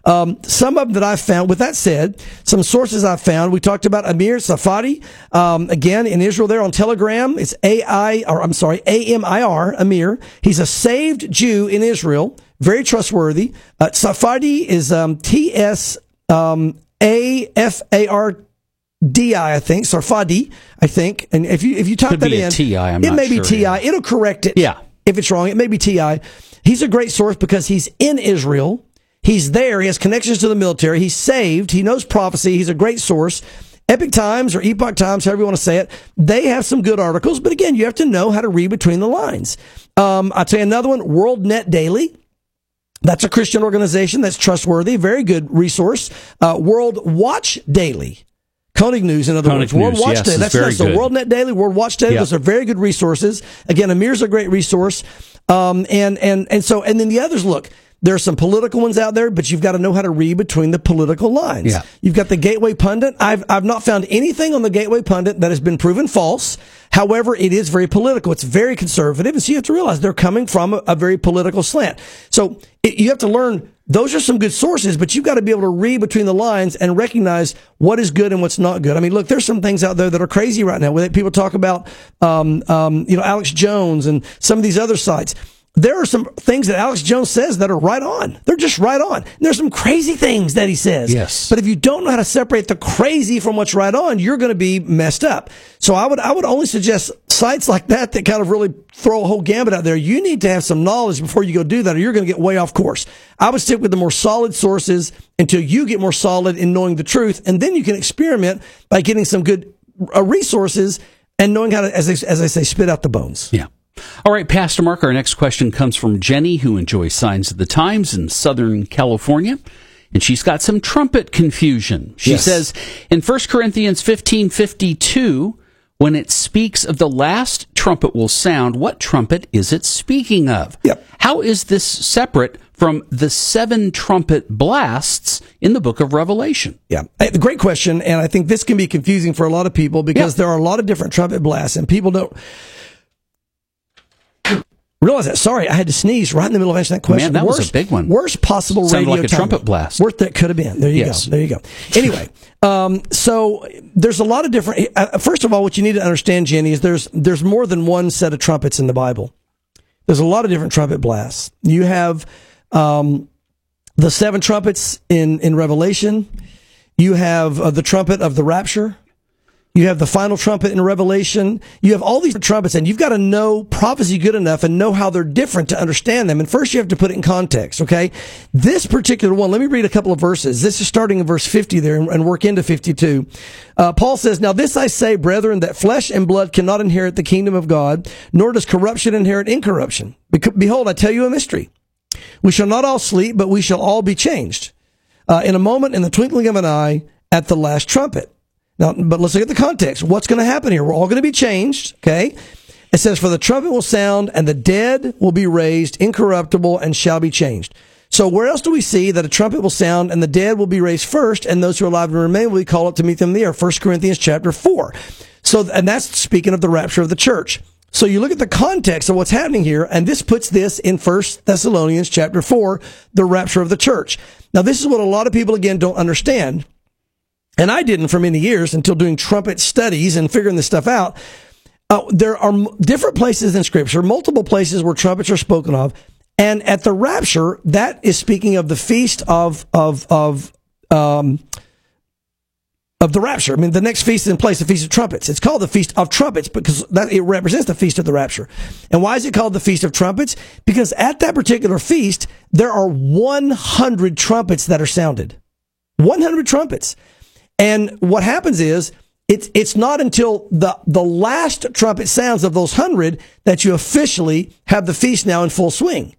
Um, some of them that I've found. With that said, some sources I've found. We talked about Amir Tsarfati. Um, again, in Israel, there on Telegram, it's A I or I'm sorry, A M I R Amir. He's a saved Jew in Israel, very trustworthy. Uh, Tsarfati is um, T S um, A F A R DI, I think, Sarfadi, I think. And if you if you type Could that in, TI, I'm it not may be TI. yeah. It'll correct it. Yeah. If it's wrong, it may be TI. He's a great source because he's in Israel. He's there. He has connections to the military. He's saved. He knows prophecy. He's a great source. Epic Times or Epoch Times, however you want to say it, they have some good articles. But again, you have to know how to read between the lines. Um, I'll tell you another one, World Net Daily. That's a Christian organization that's trustworthy, very good resource. Uh, World Watch Daily. Koenig News, in other Koenig words. World Watch yes, Daily. That's nice. So good. World Net Daily, World Watch Daily. Yeah. Those are very good resources. Again, Amir's a great resource. Um, and, and, and so, and then the others, look, there are some political ones out there, but you've got to know how to read between the political lines. Yeah. You've got the Gateway Pundit. I've, I've not found anything on the Gateway Pundit that has been proven false. However, it is very political. It's very conservative. And so you have to realize they're coming from a, a very political slant. So it, you have to learn those are some good sources, but you've got to be able to read between the lines and recognize what is good and what's not good. I mean, look, there's some things out there that are crazy right now. Where people talk about, um, um, you know, Alex Jones and some of these other sites. There are some things that Alex Jones says that are right on. They're just right on. And there's some crazy things that he says. Yes. But if you don't know how to separate the crazy from what's right on, you're going to be messed up. So I would, I would only suggest sites like that that kind of really throw a whole gambit out there. You need to have some knowledge before you go do that or you're going to get way off course. I would stick with the more solid sources until you get more solid in knowing the truth. And then you can experiment by getting some good uh, resources and knowing how to, as I, as I say, spit out the bones. Yeah. All right, Pastor Mark, our next question comes from Jenny, who enjoys Signs of the Times in Southern California. And she's got some trumpet confusion. She Yes. says in 1 Corinthians 15 52, when it speaks of the last trumpet will sound, what trumpet is it speaking of? Yep. How is this separate from the seven trumpet blasts in the book of Revelation? Yeah, great question, and I think this can be confusing for a lot of people because Yeah. there are a lot of different trumpet blasts, and people don't Realize that. Sorry, I had to sneeze right in the middle of answering that question. Man, that was a worst, big one. Worst possible Sounded radio like a timing. trumpet blast. Worst that could have been. There you Yes. go. There you go. Anyway, um, so there's a lot of different. Uh, first of all, what you need to understand, Jenny, is there's there's more than one set of trumpets in the Bible. There's a lot of different trumpet blasts. You have um, the seven trumpets in in Revelation. You have uh, the trumpet of the rapture. You have the final trumpet in Revelation. You have all these trumpets, and you've got to know prophecy good enough and know how they're different to understand them. And first, you have to put it in context, okay? This particular one, let me read a couple of verses. This is starting in verse 50 there and, work into 52. Uh, Paul says, Now this I say, brethren, that flesh and blood cannot inherit the kingdom of God, nor does corruption inherit incorruption. Behold, I tell you a mystery. We shall not all sleep, but we shall all be changed. Uh, in a moment, in the twinkling of an eye, at the last trumpet. Now, but let's look at the context. What's going to happen here? We're all going to be changed. Okay. It says, for the trumpet will sound and the dead will be raised incorruptible and shall be changed. So where else do we see that a trumpet will sound and the dead will be raised first and those who are alive and remain will be called up to meet them in the air? 1 Corinthians chapter 4. So, and that's speaking of the rapture of the church. So you look at the context of what's happening here, and this puts this in 1 Thessalonians chapter 4, the rapture of the church. Now, this is what a lot of people, again, don't understand. And I didn't for many years until doing trumpet studies and figuring this stuff out. Uh, there are m- different places in Scripture, multiple places where trumpets are spoken of, and at the rapture, that is speaking of the feast of of of um, of the rapture. I mean, the next feast is in place, the Feast of Trumpets. It's called the Feast of Trumpets because that it represents the Feast of the Rapture. And why is it called the Feast of Trumpets? Because at that particular feast, there are 100 trumpets that are sounded. 100 trumpets. And what happens is it's it's not until the the last trumpet sounds of those hundred that you officially have the feast now in full swing.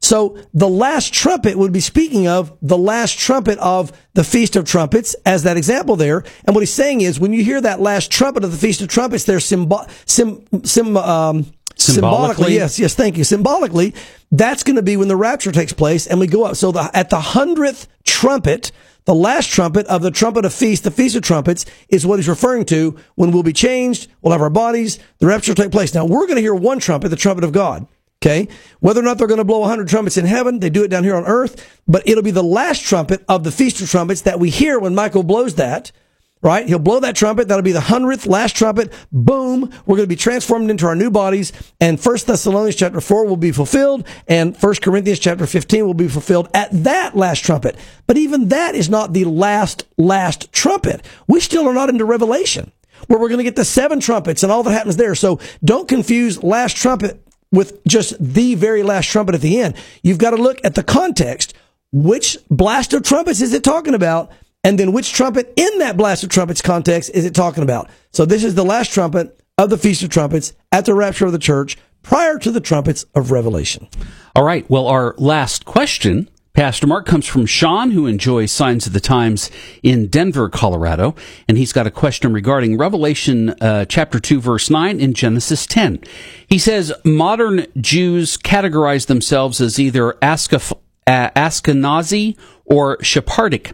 So the last trumpet would be speaking of the last trumpet of the Feast of Trumpets as that example there. And what he's saying is when you hear that last trumpet of the Feast of Trumpets, they're symbo- sim, sim, um, Symbolically? yes, yes, thank you. Symbolically, that's going to be when the rapture takes place and we go up. So the, at the hundredth trumpet, the last trumpet of the trumpet of feast, the feast of trumpets, is what he's referring to when we'll be changed, we'll have our bodies, the rapture will take place. Now we're going to hear one trumpet, the trumpet of God. Okay. Whether or not they're going to blow 100 trumpets in heaven, they do it down here on earth, but it'll be the last trumpet of the feast of trumpets that we hear when Michael blows that. Right? He'll blow that trumpet. That'll be the hundredth last trumpet. Boom. We're going to be transformed into our new bodies. And First Thessalonians chapter four will be fulfilled. And First Corinthians chapter 15 will be fulfilled at that last trumpet. But even that is not the last, last trumpet. We still are not into Revelation where we're going to get the seven trumpets and all that happens there. So don't confuse last trumpet with just the very last trumpet at the end. You've got to look at the context. Which blast of trumpets is it talking about? And then which trumpet in that blast of trumpets context is it talking about? So this is the last trumpet of the Feast of Trumpets at the rapture of the church prior to the trumpets of Revelation. All right. Well, our last question, Pastor Mark, comes from Sean, who enjoys Signs of the Times in Denver, Colorado. And he's got a question regarding Revelation uh, chapter 2, verse 9 in Genesis 10. He says, modern Jews categorize themselves as either Ashkenazi or Sephardic.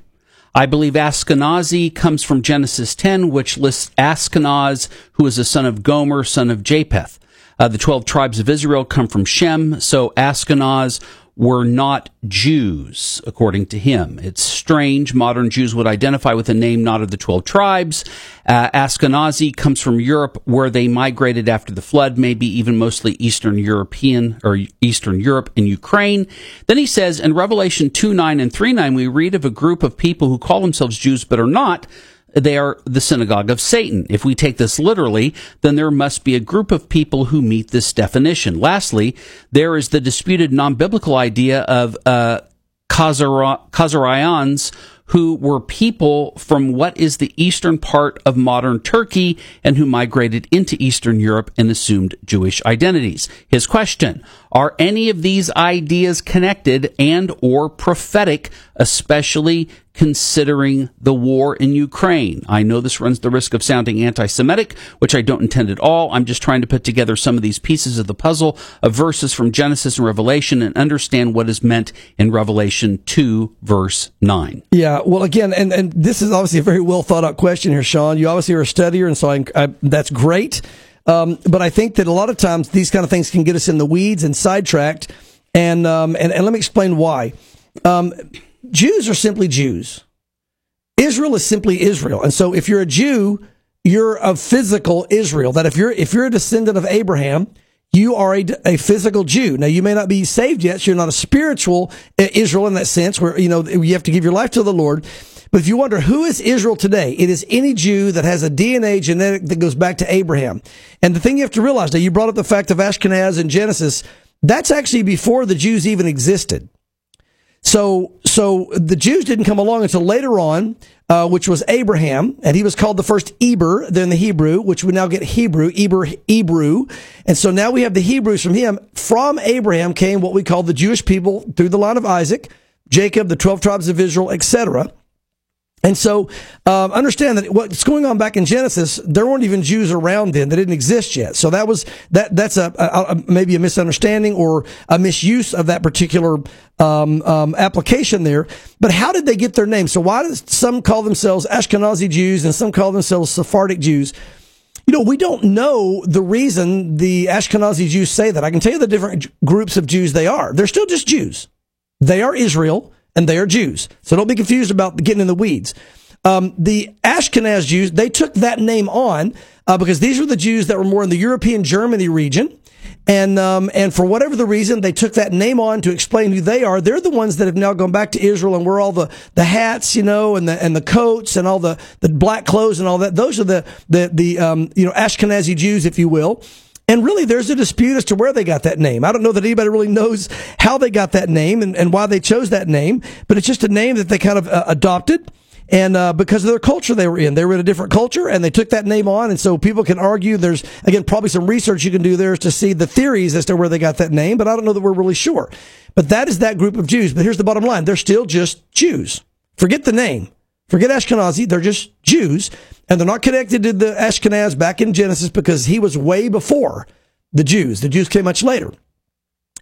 I believe Ashkenazi comes from Genesis 10, which lists Ashkenaz, who is a son of Gomer, son of Japheth. Uh, the 12 tribes of Israel come from Shem, so Ashkenaz were not Jews, according to him. It's strange. Modern Jews would identify with a name not of the 12 tribes. Uh, Ashkenazi comes from Europe, where they migrated after the flood, maybe even mostly Eastern European or Eastern Europe and Ukraine. Then he says in Revelation 2 9 and 3 9, we read of a group of people who call themselves Jews but are not they are the synagogue of Satan. If we take this literally, then there must be a group of people who meet this definition. Lastly, there is the disputed non-biblical idea of uh, Khazarians, who were people from what is the eastern part of modern Turkey and who migrated into Eastern Europe and assumed Jewish identities. His question, are any of these ideas connected and or prophetic, especially considering the war in Ukraine? I know this runs the risk of sounding anti-Semitic, which I don't intend at all. I'm just trying to put together some of these pieces of the puzzle of verses from Genesis and Revelation and understand what is meant in Revelation 2 verse 9. Yeah, well, again, and, and this is obviously a very well thought out question here, Sean. You obviously are a studier, and so I, I, that's great. Um, but I think that a lot of times these kind of things can get us in the weeds and sidetracked. And um, and, and let me explain why. Um, Jews are simply Jews. Israel is simply Israel. And so if you're a Jew, you're a physical Israel. That if you're if you're a descendant of Abraham, you are a, a physical Jew. Now you may not be saved yet, so you're not a spiritual uh, Israel in that sense, where you know you have to give your life to the Lord. But if you wonder who is Israel today, it is any Jew that has a DNA genetic that goes back to Abraham. And the thing you have to realize, now you brought up the fact of Ashkenaz in Genesis, that's actually before the Jews even existed. So, so the Jews didn't come along until later on, uh, which was Abraham, and he was called the first Eber, then the Hebrew, which we now get Hebrew, Eber, Hebrew. And so now we have the Hebrews from him. From Abraham came what we call the Jewish people through the line of Isaac, Jacob, the 12 tribes of Israel, etc. And so, um, understand that what's going on back in Genesis, there weren't even Jews around then; they didn't exist yet. So that was that. That's a, a, a maybe a misunderstanding or a misuse of that particular um, um, application there. But how did they get their name? So why does some call themselves Ashkenazi Jews and some call themselves Sephardic Jews? You know, we don't know the reason the Ashkenazi Jews say that. I can tell you the different groups of Jews they are. They're still just Jews. They are Israel and they are Jews. So don't be confused about getting in the weeds. Um, the Ashkenaz Jews, they took that name on uh, because these were the Jews that were more in the European Germany region. And, um, and for whatever the reason, they took that name on to explain who they are. They're the ones that have now gone back to Israel and wear all the, the hats, you know, and the, and the coats and all the, the black clothes and all that. Those are the, the, the, um, you know, Ashkenazi Jews, if you will. And really, there's a dispute as to where they got that name. I don't know that anybody really knows how they got that name and, and why they chose that name, but it's just a name that they kind of uh, adopted. And uh, because of their culture they were in, they were in a different culture, and they took that name on. And so people can argue. There's again probably some research you can do there to see the theories as to where they got that name, but I don't know that we're really sure. But that is that group of Jews. But here's the bottom line: they're still just Jews. Forget the name. Forget Ashkenazi. They're just Jews. And they're not connected to the Ashkenaz back in Genesis because he was way before the Jews. The Jews came much later.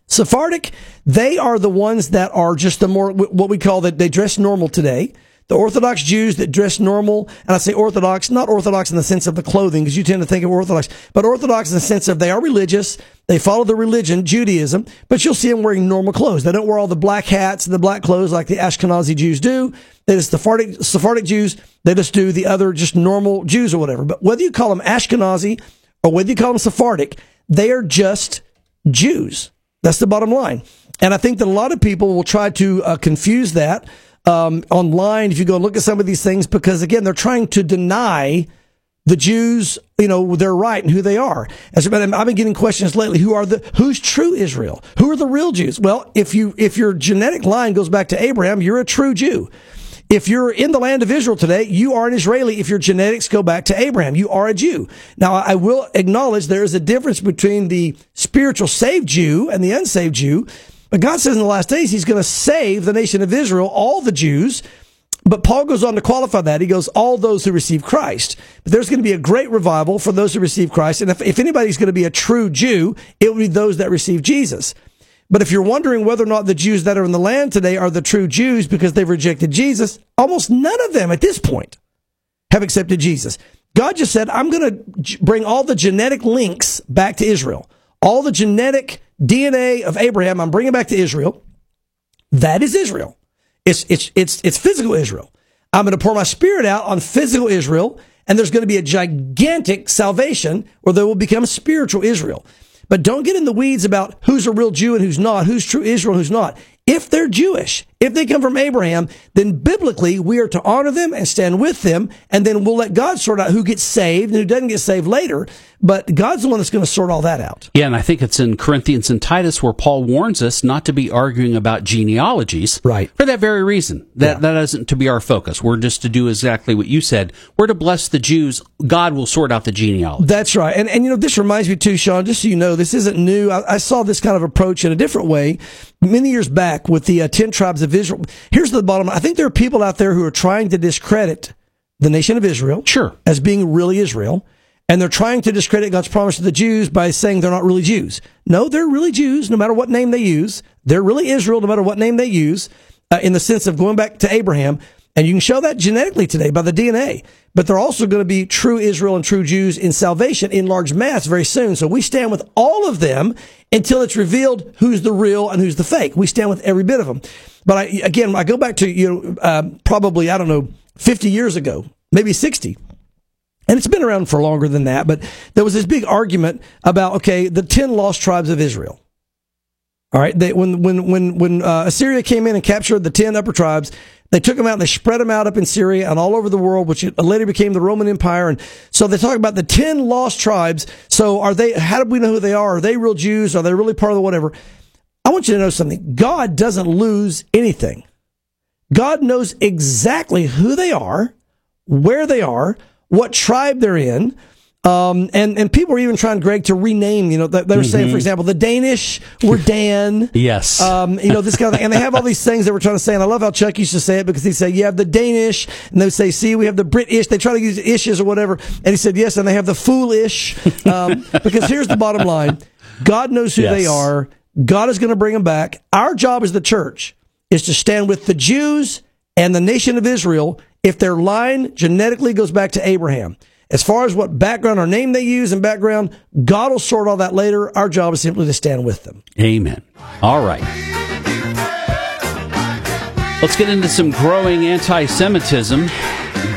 Sephardic, they are the ones that are just the more, what we call that they dress normal today. The Orthodox Jews that dress normal, and I say Orthodox, not Orthodox in the sense of the clothing, because you tend to think of Orthodox, but Orthodox in the sense of they are religious, they follow the religion, Judaism, but you'll see them wearing normal clothes. They don't wear all the black hats and the black clothes like the Ashkenazi Jews do. They just Sephardic, Sephardic Jews, they just do the other just normal Jews or whatever. But whether you call them Ashkenazi or whether you call them Sephardic, they are just Jews. That's the bottom line. And I think that a lot of people will try to uh, confuse that um, online if you go look at some of these things because, again, they're trying to deny the Jews, you know, their right and who they are. As I've been getting questions lately, who are the, who's true Israel? Who are the real Jews? Well, if you, if your genetic line goes back to Abraham, you're a true Jew. If you're in the land of Israel today, you are an Israeli. If your genetics go back to Abraham, you are a Jew. Now, I will acknowledge there is a difference between the spiritual saved Jew and the unsaved Jew. But God says in the last days, He's going to save the nation of Israel, all the Jews, but Paul goes on to qualify that. He goes, all those who receive Christ. But there's going to be a great revival for those who receive Christ. And if, if anybody's going to be a true Jew, it will be those that receive Jesus. But if you're wondering whether or not the Jews that are in the land today are the true Jews because they've rejected Jesus, almost none of them at this point have accepted Jesus. God just said, I'm going to bring all the genetic links back to Israel. All the genetic DNA of Abraham, I'm bringing back to Israel. That is Israel. It's, it's, it's, it's physical Israel. I'm going to pour my spirit out on physical Israel, and there's going to be a gigantic salvation where there will become spiritual Israel. But don't get in the weeds about who's a real Jew and who's not, who's true Israel who's not. If they're Jewish, if they come from Abraham, then biblically we are to honor them and stand with them, and then we'll let God sort out who gets saved and who doesn't get saved later. But God's the one that's going to sort all that out. Yeah, and I think it's in Corinthians and Titus where Paul warns us not to be arguing about genealogies. Right. For that very reason. That Yeah. that isn't to be our focus. We're just to do exactly what you said. We're to bless the Jews. God will sort out the genealogy. That's right. And, and you know, this reminds me too, Sean, just so you know, this isn't new. I, I saw this kind of approach in a different way many years back with the uh, 10 tribes of Israel. Here's the bottom line. I think there are people out there who are trying to discredit the nation of Israel. Sure. As being really Israel. And they're trying to discredit God's promise to the Jews by saying they're not really Jews. No, they're really Jews, no matter what name they use. They're really Israel, no matter what name they use, uh, in the sense of going back to Abraham. And you can show that genetically today by the DNA. But they're also going to be true Israel and true Jews in salvation in large mass very soon. So we stand with all of them until it's revealed who's the real and who's the fake. We stand with every bit of them. But I, again, I go back to, you know, uh, probably, I don't know, 50 years ago, maybe 60 and it's been around for longer than that, but there was this big argument about, okay, the 10 lost tribes of Israel. All right. They, when, when, when, when uh, Assyria came in and captured the 10 upper tribes, they took them out and they spread them out up in Syria and all over the world, which later became the Roman Empire. And so they talk about the 10 lost tribes. So are they, how do we know who they are? Are they real Jews? Are they really part of the whatever? I want you to know something. God doesn't lose anything. God knows exactly who they are, where they are, what tribe they're in. Um, and, and people were even trying, Greg, to rename, you know, they, were saying, for example, the Danish were Dan. Yes. Um, you know, this kind of thing. And they have all these things that we're trying to say. And I love how Chuck used to say it because he'd say, you have the Danish, and they would say, see, we have the British. They try to use ishes or whatever. And he said, yes, and they have the foolish. Um, because here's the bottom line God knows who Yes. they are. God is going to bring them back. Our job as the church is to stand with the Jews and the nation of Israel if their line genetically goes back to Abraham. As far as what background or name they use and background, God will sort all that later. Our job is simply to stand with them. Amen. All right. Let's get into some growing anti Semitism.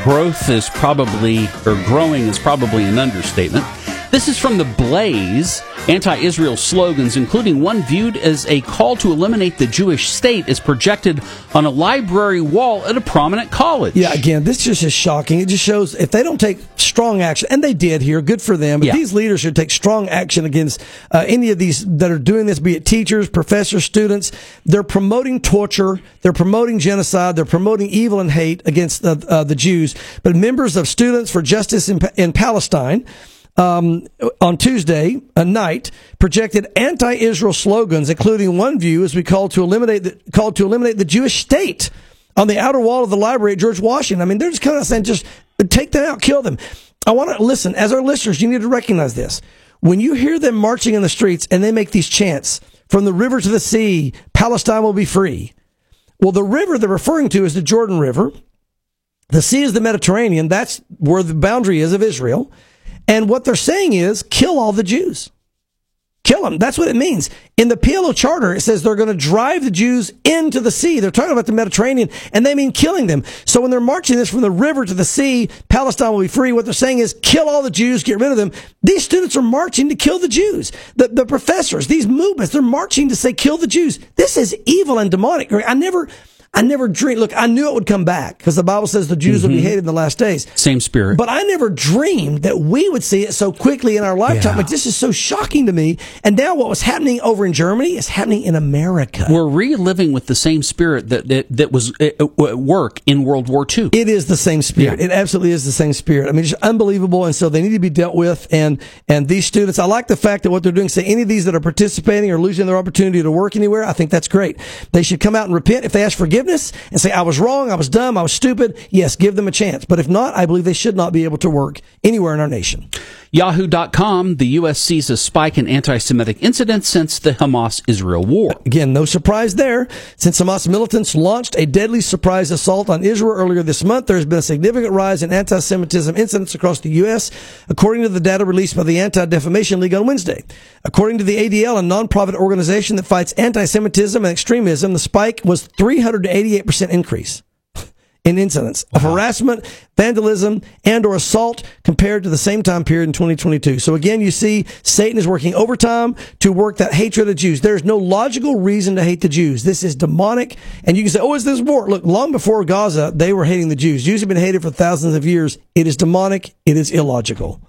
Growth is probably, or growing is probably an understatement. This is from the Blaze. Anti Israel slogans, including one viewed as a call to eliminate the Jewish state, is projected on a library wall at a prominent college. Yeah, again, this just is shocking. It just shows if they don't take strong action, and they did here, good for them. But Yeah. these leaders should take strong action against uh, any of these that are doing this, be it teachers, professors, students. They're promoting torture, they're promoting genocide, they're promoting evil and hate against the, uh, the Jews. But members of Students for Justice in, Pa- in Palestine um, on Tuesday a night projected anti-Israel slogans, including one view as we called to eliminate the, called to eliminate the Jewish state on the outer wall of the library at George Washington. I mean, they're just kind of saying, just take them out, kill them. I want to listen as our listeners. You need to recognize this when you hear them marching in the streets and they make these chants from the river to the sea, Palestine will be free. Well, the river they're referring to is the Jordan River. The sea is the Mediterranean. That's where the boundary is of Israel. And what they're saying is kill all the Jews. Kill them. That's what it means. In the PLO charter, it says they're going to drive the Jews into the sea. They're talking about the Mediterranean and they mean killing them. So when they're marching this from the river to the sea, Palestine will be free. What they're saying is kill all the Jews, get rid of them. These students are marching to kill the Jews. The, the professors, these movements, they're marching to say kill the Jews. This is evil and demonic. I never, I never dreamed. Look, I knew it would come back because the Bible says the Jews will be mm-hmm. hated in the last days. Same spirit. But I never dreamed that we would see it so quickly in our lifetime. Yeah. Like, this is so shocking to me. And now what was happening over in Germany is happening in America. We're reliving with the same spirit that, that, that was uh, uh, at at work in World War II. It is the same spirit. Yeah. It absolutely is the same spirit. I mean, it's unbelievable. And so they need to be dealt with. And, and these students, I like the fact that what they're doing, say any of these that are participating or losing their opportunity to work anywhere, I think that's great. They should come out and repent if they ask forgiveness and say, I was wrong. I was dumb. I was stupid. Yes, give them a chance. But if not, I believe they should not be able to work anywhere in our nation. Yahoo.com, the U.S. sees a spike in anti Semitic incidents since the Hamas Israel war. Again, no surprise there. Since Hamas militants launched a deadly surprise assault on Israel earlier this month, there has been a significant rise in anti-Semitism incidents across the U.S., according to the data released by the Anti-Defamation League on Wednesday. According to the ADL, a nonprofit organization that fights anti-Semitism and extremism, the spike was 388% increase in incidents of harassment, vandalism, and or assault compared to the same time period in 2022. So again, you see Satan is working overtime to work that hatred of Jews. There's no logical reason to hate the Jews. This is demonic. And you can say, oh, is this war? Look, long before Gaza, they were hating the Jews. Jews have been hated for thousands of years. It is demonic. It is illogical.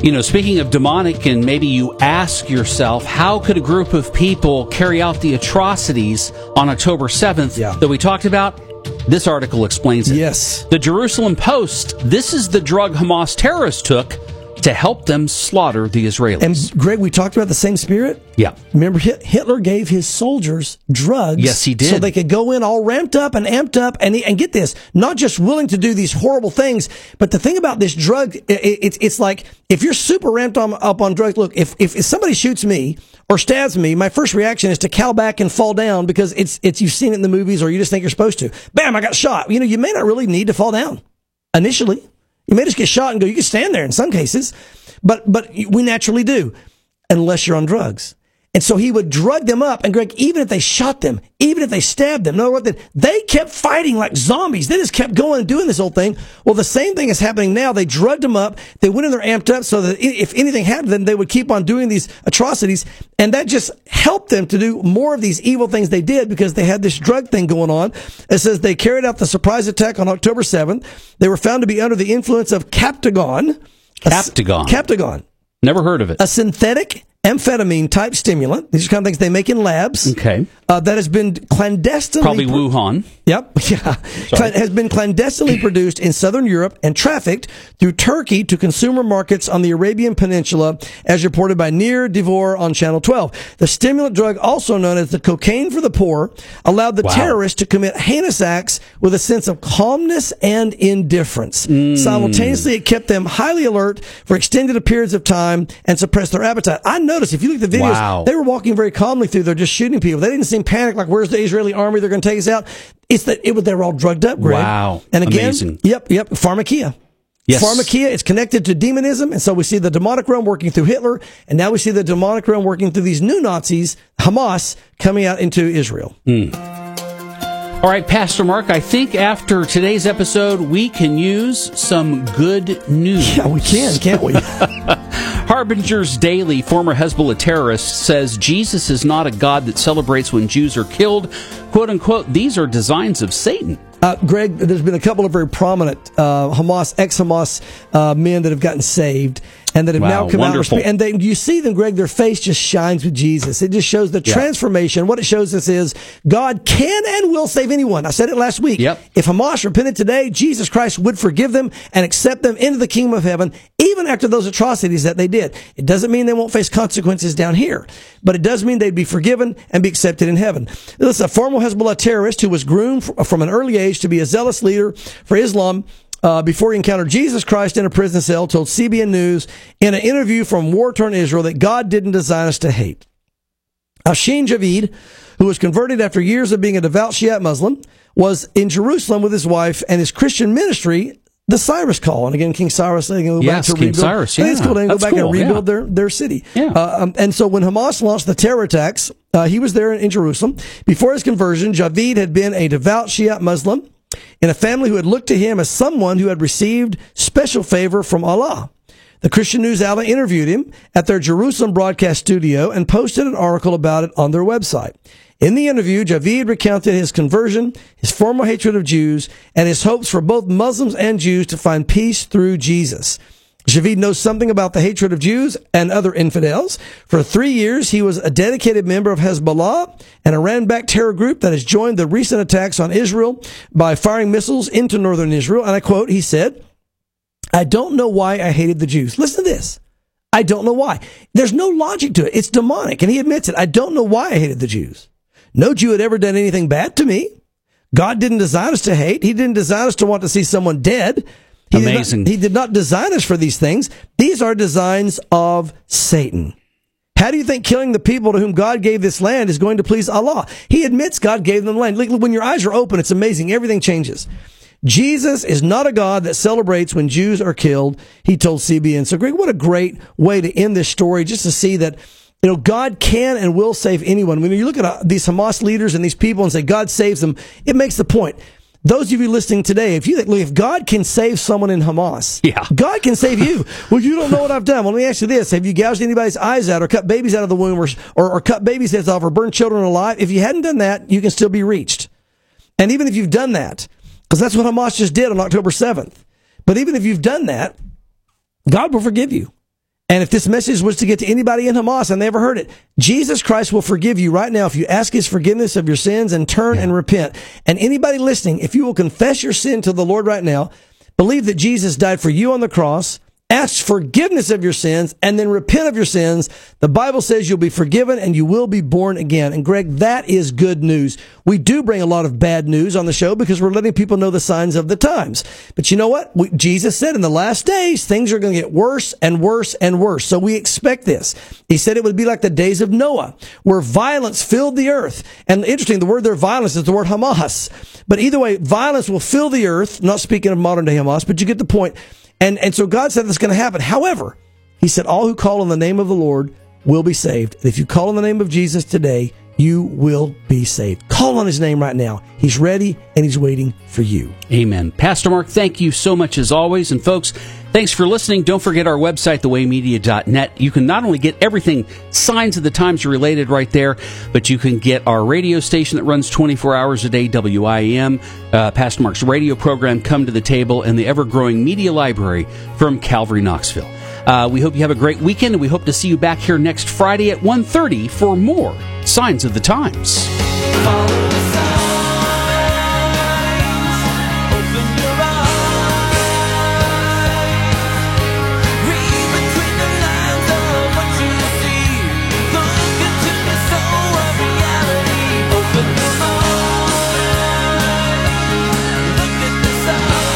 You know, speaking of demonic, and maybe you ask yourself, how could a group of people carry out the atrocities on October 7th Yeah. that we talked about? This article explains it. Yes. The Jerusalem Post, this is the drug Hamas terrorists took to help them slaughter the Israelis. And Greg, we talked about the same spirit. yeah. Remember, Hitler gave his soldiers drugs. Yes, he did. So they could go in all ramped up and amped up, and and get this, not just willing to do these horrible things, but the thing about this drug, it, it's it's like if you're super ramped on, up on drugs. Look, if, if if somebody shoots me or stabs me, my first reaction is to cow back and fall down because it's it's you've seen it in the movies or you just think you're supposed to. Bam! I got shot. You know, you may not really need to fall down initially. You may just get shot and go. You can stand there in some cases, but but we naturally do, unless you're on drugs. And so he would drug them up. And Greg, even if they shot them, even if they stabbed them, no, what they, they kept fighting like zombies. They just kept going and doing this whole thing. Well, the same thing is happening now. They drugged them up. They went in there amped up so that if anything happened to them, they would keep on doing these atrocities. And that just helped them to do more of these evil things they did because they had this drug thing going on. It says they carried out the surprise attack on October 7th. They were found to be under the influence of Captagon. Captagon. Captagon Never heard of it. a synthetic amphetamine type stimulant. These are kind of things they make in labs. Okay. Uh, that has been clandestinely. Probably pro- Wuhan. Yep. Yeah. Has been clandestinely produced in southern Europe and trafficked through Turkey to consumer markets on the Arabian Peninsula, as reported by Nir Dvori on Channel 12. The stimulant drug, also known as the cocaine for the poor, allowed the Wow. terrorists to commit heinous acts with a sense of calmness and indifference. Mm. Simultaneously, it kept them highly alert for extended periods of time and suppressed their appetite. I noticed if you look at the videos, Wow. they were walking very calmly through They're just shooting people. They didn't seem panicked like, "Where's the Israeli army? They're going to take us out." It's that it was they were all drugged up. Greg. Wow. And again, Amazing. yep, yep, pharmakeia. Yes. Pharmakeia is connected to demonism, and so we see the demonic realm working through Hitler, and now we see the demonic realm working through these new Nazis, Hamas, coming out into Israel. Hmm. All right, Pastor Mark, I think after today's episode, we can use some good news. Yeah, we can, can't we? Harbinger's Daily, former Hezbollah terrorist, says Jesus is not a God that celebrates when Jews are killed. Quote unquote, these are designs of Satan. Uh, Greg, there's been a couple of very prominent uh, Hamas, ex-Hamas uh, men that have gotten saved and that have Wow, now come wonderful. out. And they, you see them, Greg, their face just shines with Jesus. It just shows the Yeah. transformation. What it shows us is God can and will save anyone. I said it last week. Yep. If Hamas repented today, Jesus Christ would forgive them and accept them into the kingdom of heaven, even after those atrocities that they did. It doesn't mean they won't face consequences down here, but it does mean they'd be forgiven and be accepted in heaven. This is a former Hezbollah terrorist who was groomed from an early age to be a zealous leader for Islam. Uh, before he encountered Jesus Christ in a prison cell, told CBN News in an interview from War Torn Israel that God didn't design us to hate. Afshin Javid, who was converted after years of being a devout Shiite Muslim, was in Jerusalem with his wife and his Christian ministry, the Cyrus Call. And again, King Cyrus, they go Yes, back to King rebuild. Cyrus, think it's cool. They go That's back cool, and rebuild yeah. their, their city. Yeah. Uh, um, and so when Hamas launched the terror attacks, uh, he was there in, in Jerusalem. Before his conversion, Javid had been a devout Shiite Muslim in a family who had looked to him as someone who had received special favor from Allah. The Christian news outlet interviewed him at their Jerusalem broadcast studio and posted an article about it on their website. In the interview, Javid recounted his conversion, his former hatred of Jews, and his hopes for both Muslims and Jews to find peace through Jesus. Javid knows something about the hatred of Jews and other infidels. For three years, he was a dedicated member of Hezbollah, an Iran-backed terror group that has joined the recent attacks on Israel by firing missiles into northern Israel. And I quote, he said, I don't know why I hated the Jews. Listen to this. I don't know why. There's no logic to it. It's demonic. And he admits it. I don't know why I hated the Jews. No Jew had ever done anything bad to me. God didn't design us to hate. He didn't design us to want to see someone dead. He Amazing. Did not, he did not design us for these things. These are designs of Satan. How do you think killing the people to whom God gave this land is going to please Allah? He admits God gave them the land. When your eyes are open, it's amazing. Everything changes. Jesus is not a God that celebrates when Jews are killed, he told CBN. So, Greg, what a great way to end this story just to see that, you know, God can and will save anyone. When you look at uh, these Hamas leaders and these people and say God saves them, it makes the point. Those of you listening today, if you think, look, if God can save someone in Hamas, Yeah. God can save you. well, you don't know what I've done. Well, let me ask you this. Have you gouged anybody's eyes out or cut babies out of the womb or, or, or cut babies' heads off or burned children alive? If you hadn't done that, you can still be reached. And even if you've done that, because that's what Hamas just did on October 7th. But even if you've done that, God will forgive you. And if this message was to get to anybody in Hamas and they ever heard it, Jesus Christ will forgive you right now if you ask his forgiveness of your sins and turn and repent. And anybody listening, if you will confess your sin to the Lord right now, believe that Jesus died for you on the cross ask forgiveness of your sins, and then repent of your sins, the Bible says you'll be forgiven and you will be born again. And Greg, that is good news. We do bring a lot of bad news on the show because we're letting people know the signs of the times. But you know what? We, Jesus said in the last days, things are going to get worse and worse and worse. So we expect this. He said it would be like the days of Noah, where violence filled the earth. And interesting, the word there, violence, is the word Hamas. But either way, violence will fill the earth. Not speaking of modern day Hamas, but you get the point. And, and so God said that's going to happen. However, he said, all who call on the name of the Lord will be saved. If you call on the name of Jesus today, you will be saved. Call on his name right now. He's ready and he's waiting for you. Amen. Pastor Mark, thank you so much as always. And folks, thanks for listening. Don't forget our website, thewaymedia.net. You can not only get everything signs of the times related right there, but you can get our radio station that runs 24 hours a day, WIM, uh, Pastor Mark's radio program, Come to the Table, and the ever growing media library from Calvary Knoxville. Uh, we hope you have a great weekend, and we hope to see you back here next Friday at 1.30 for more Signs of the Times.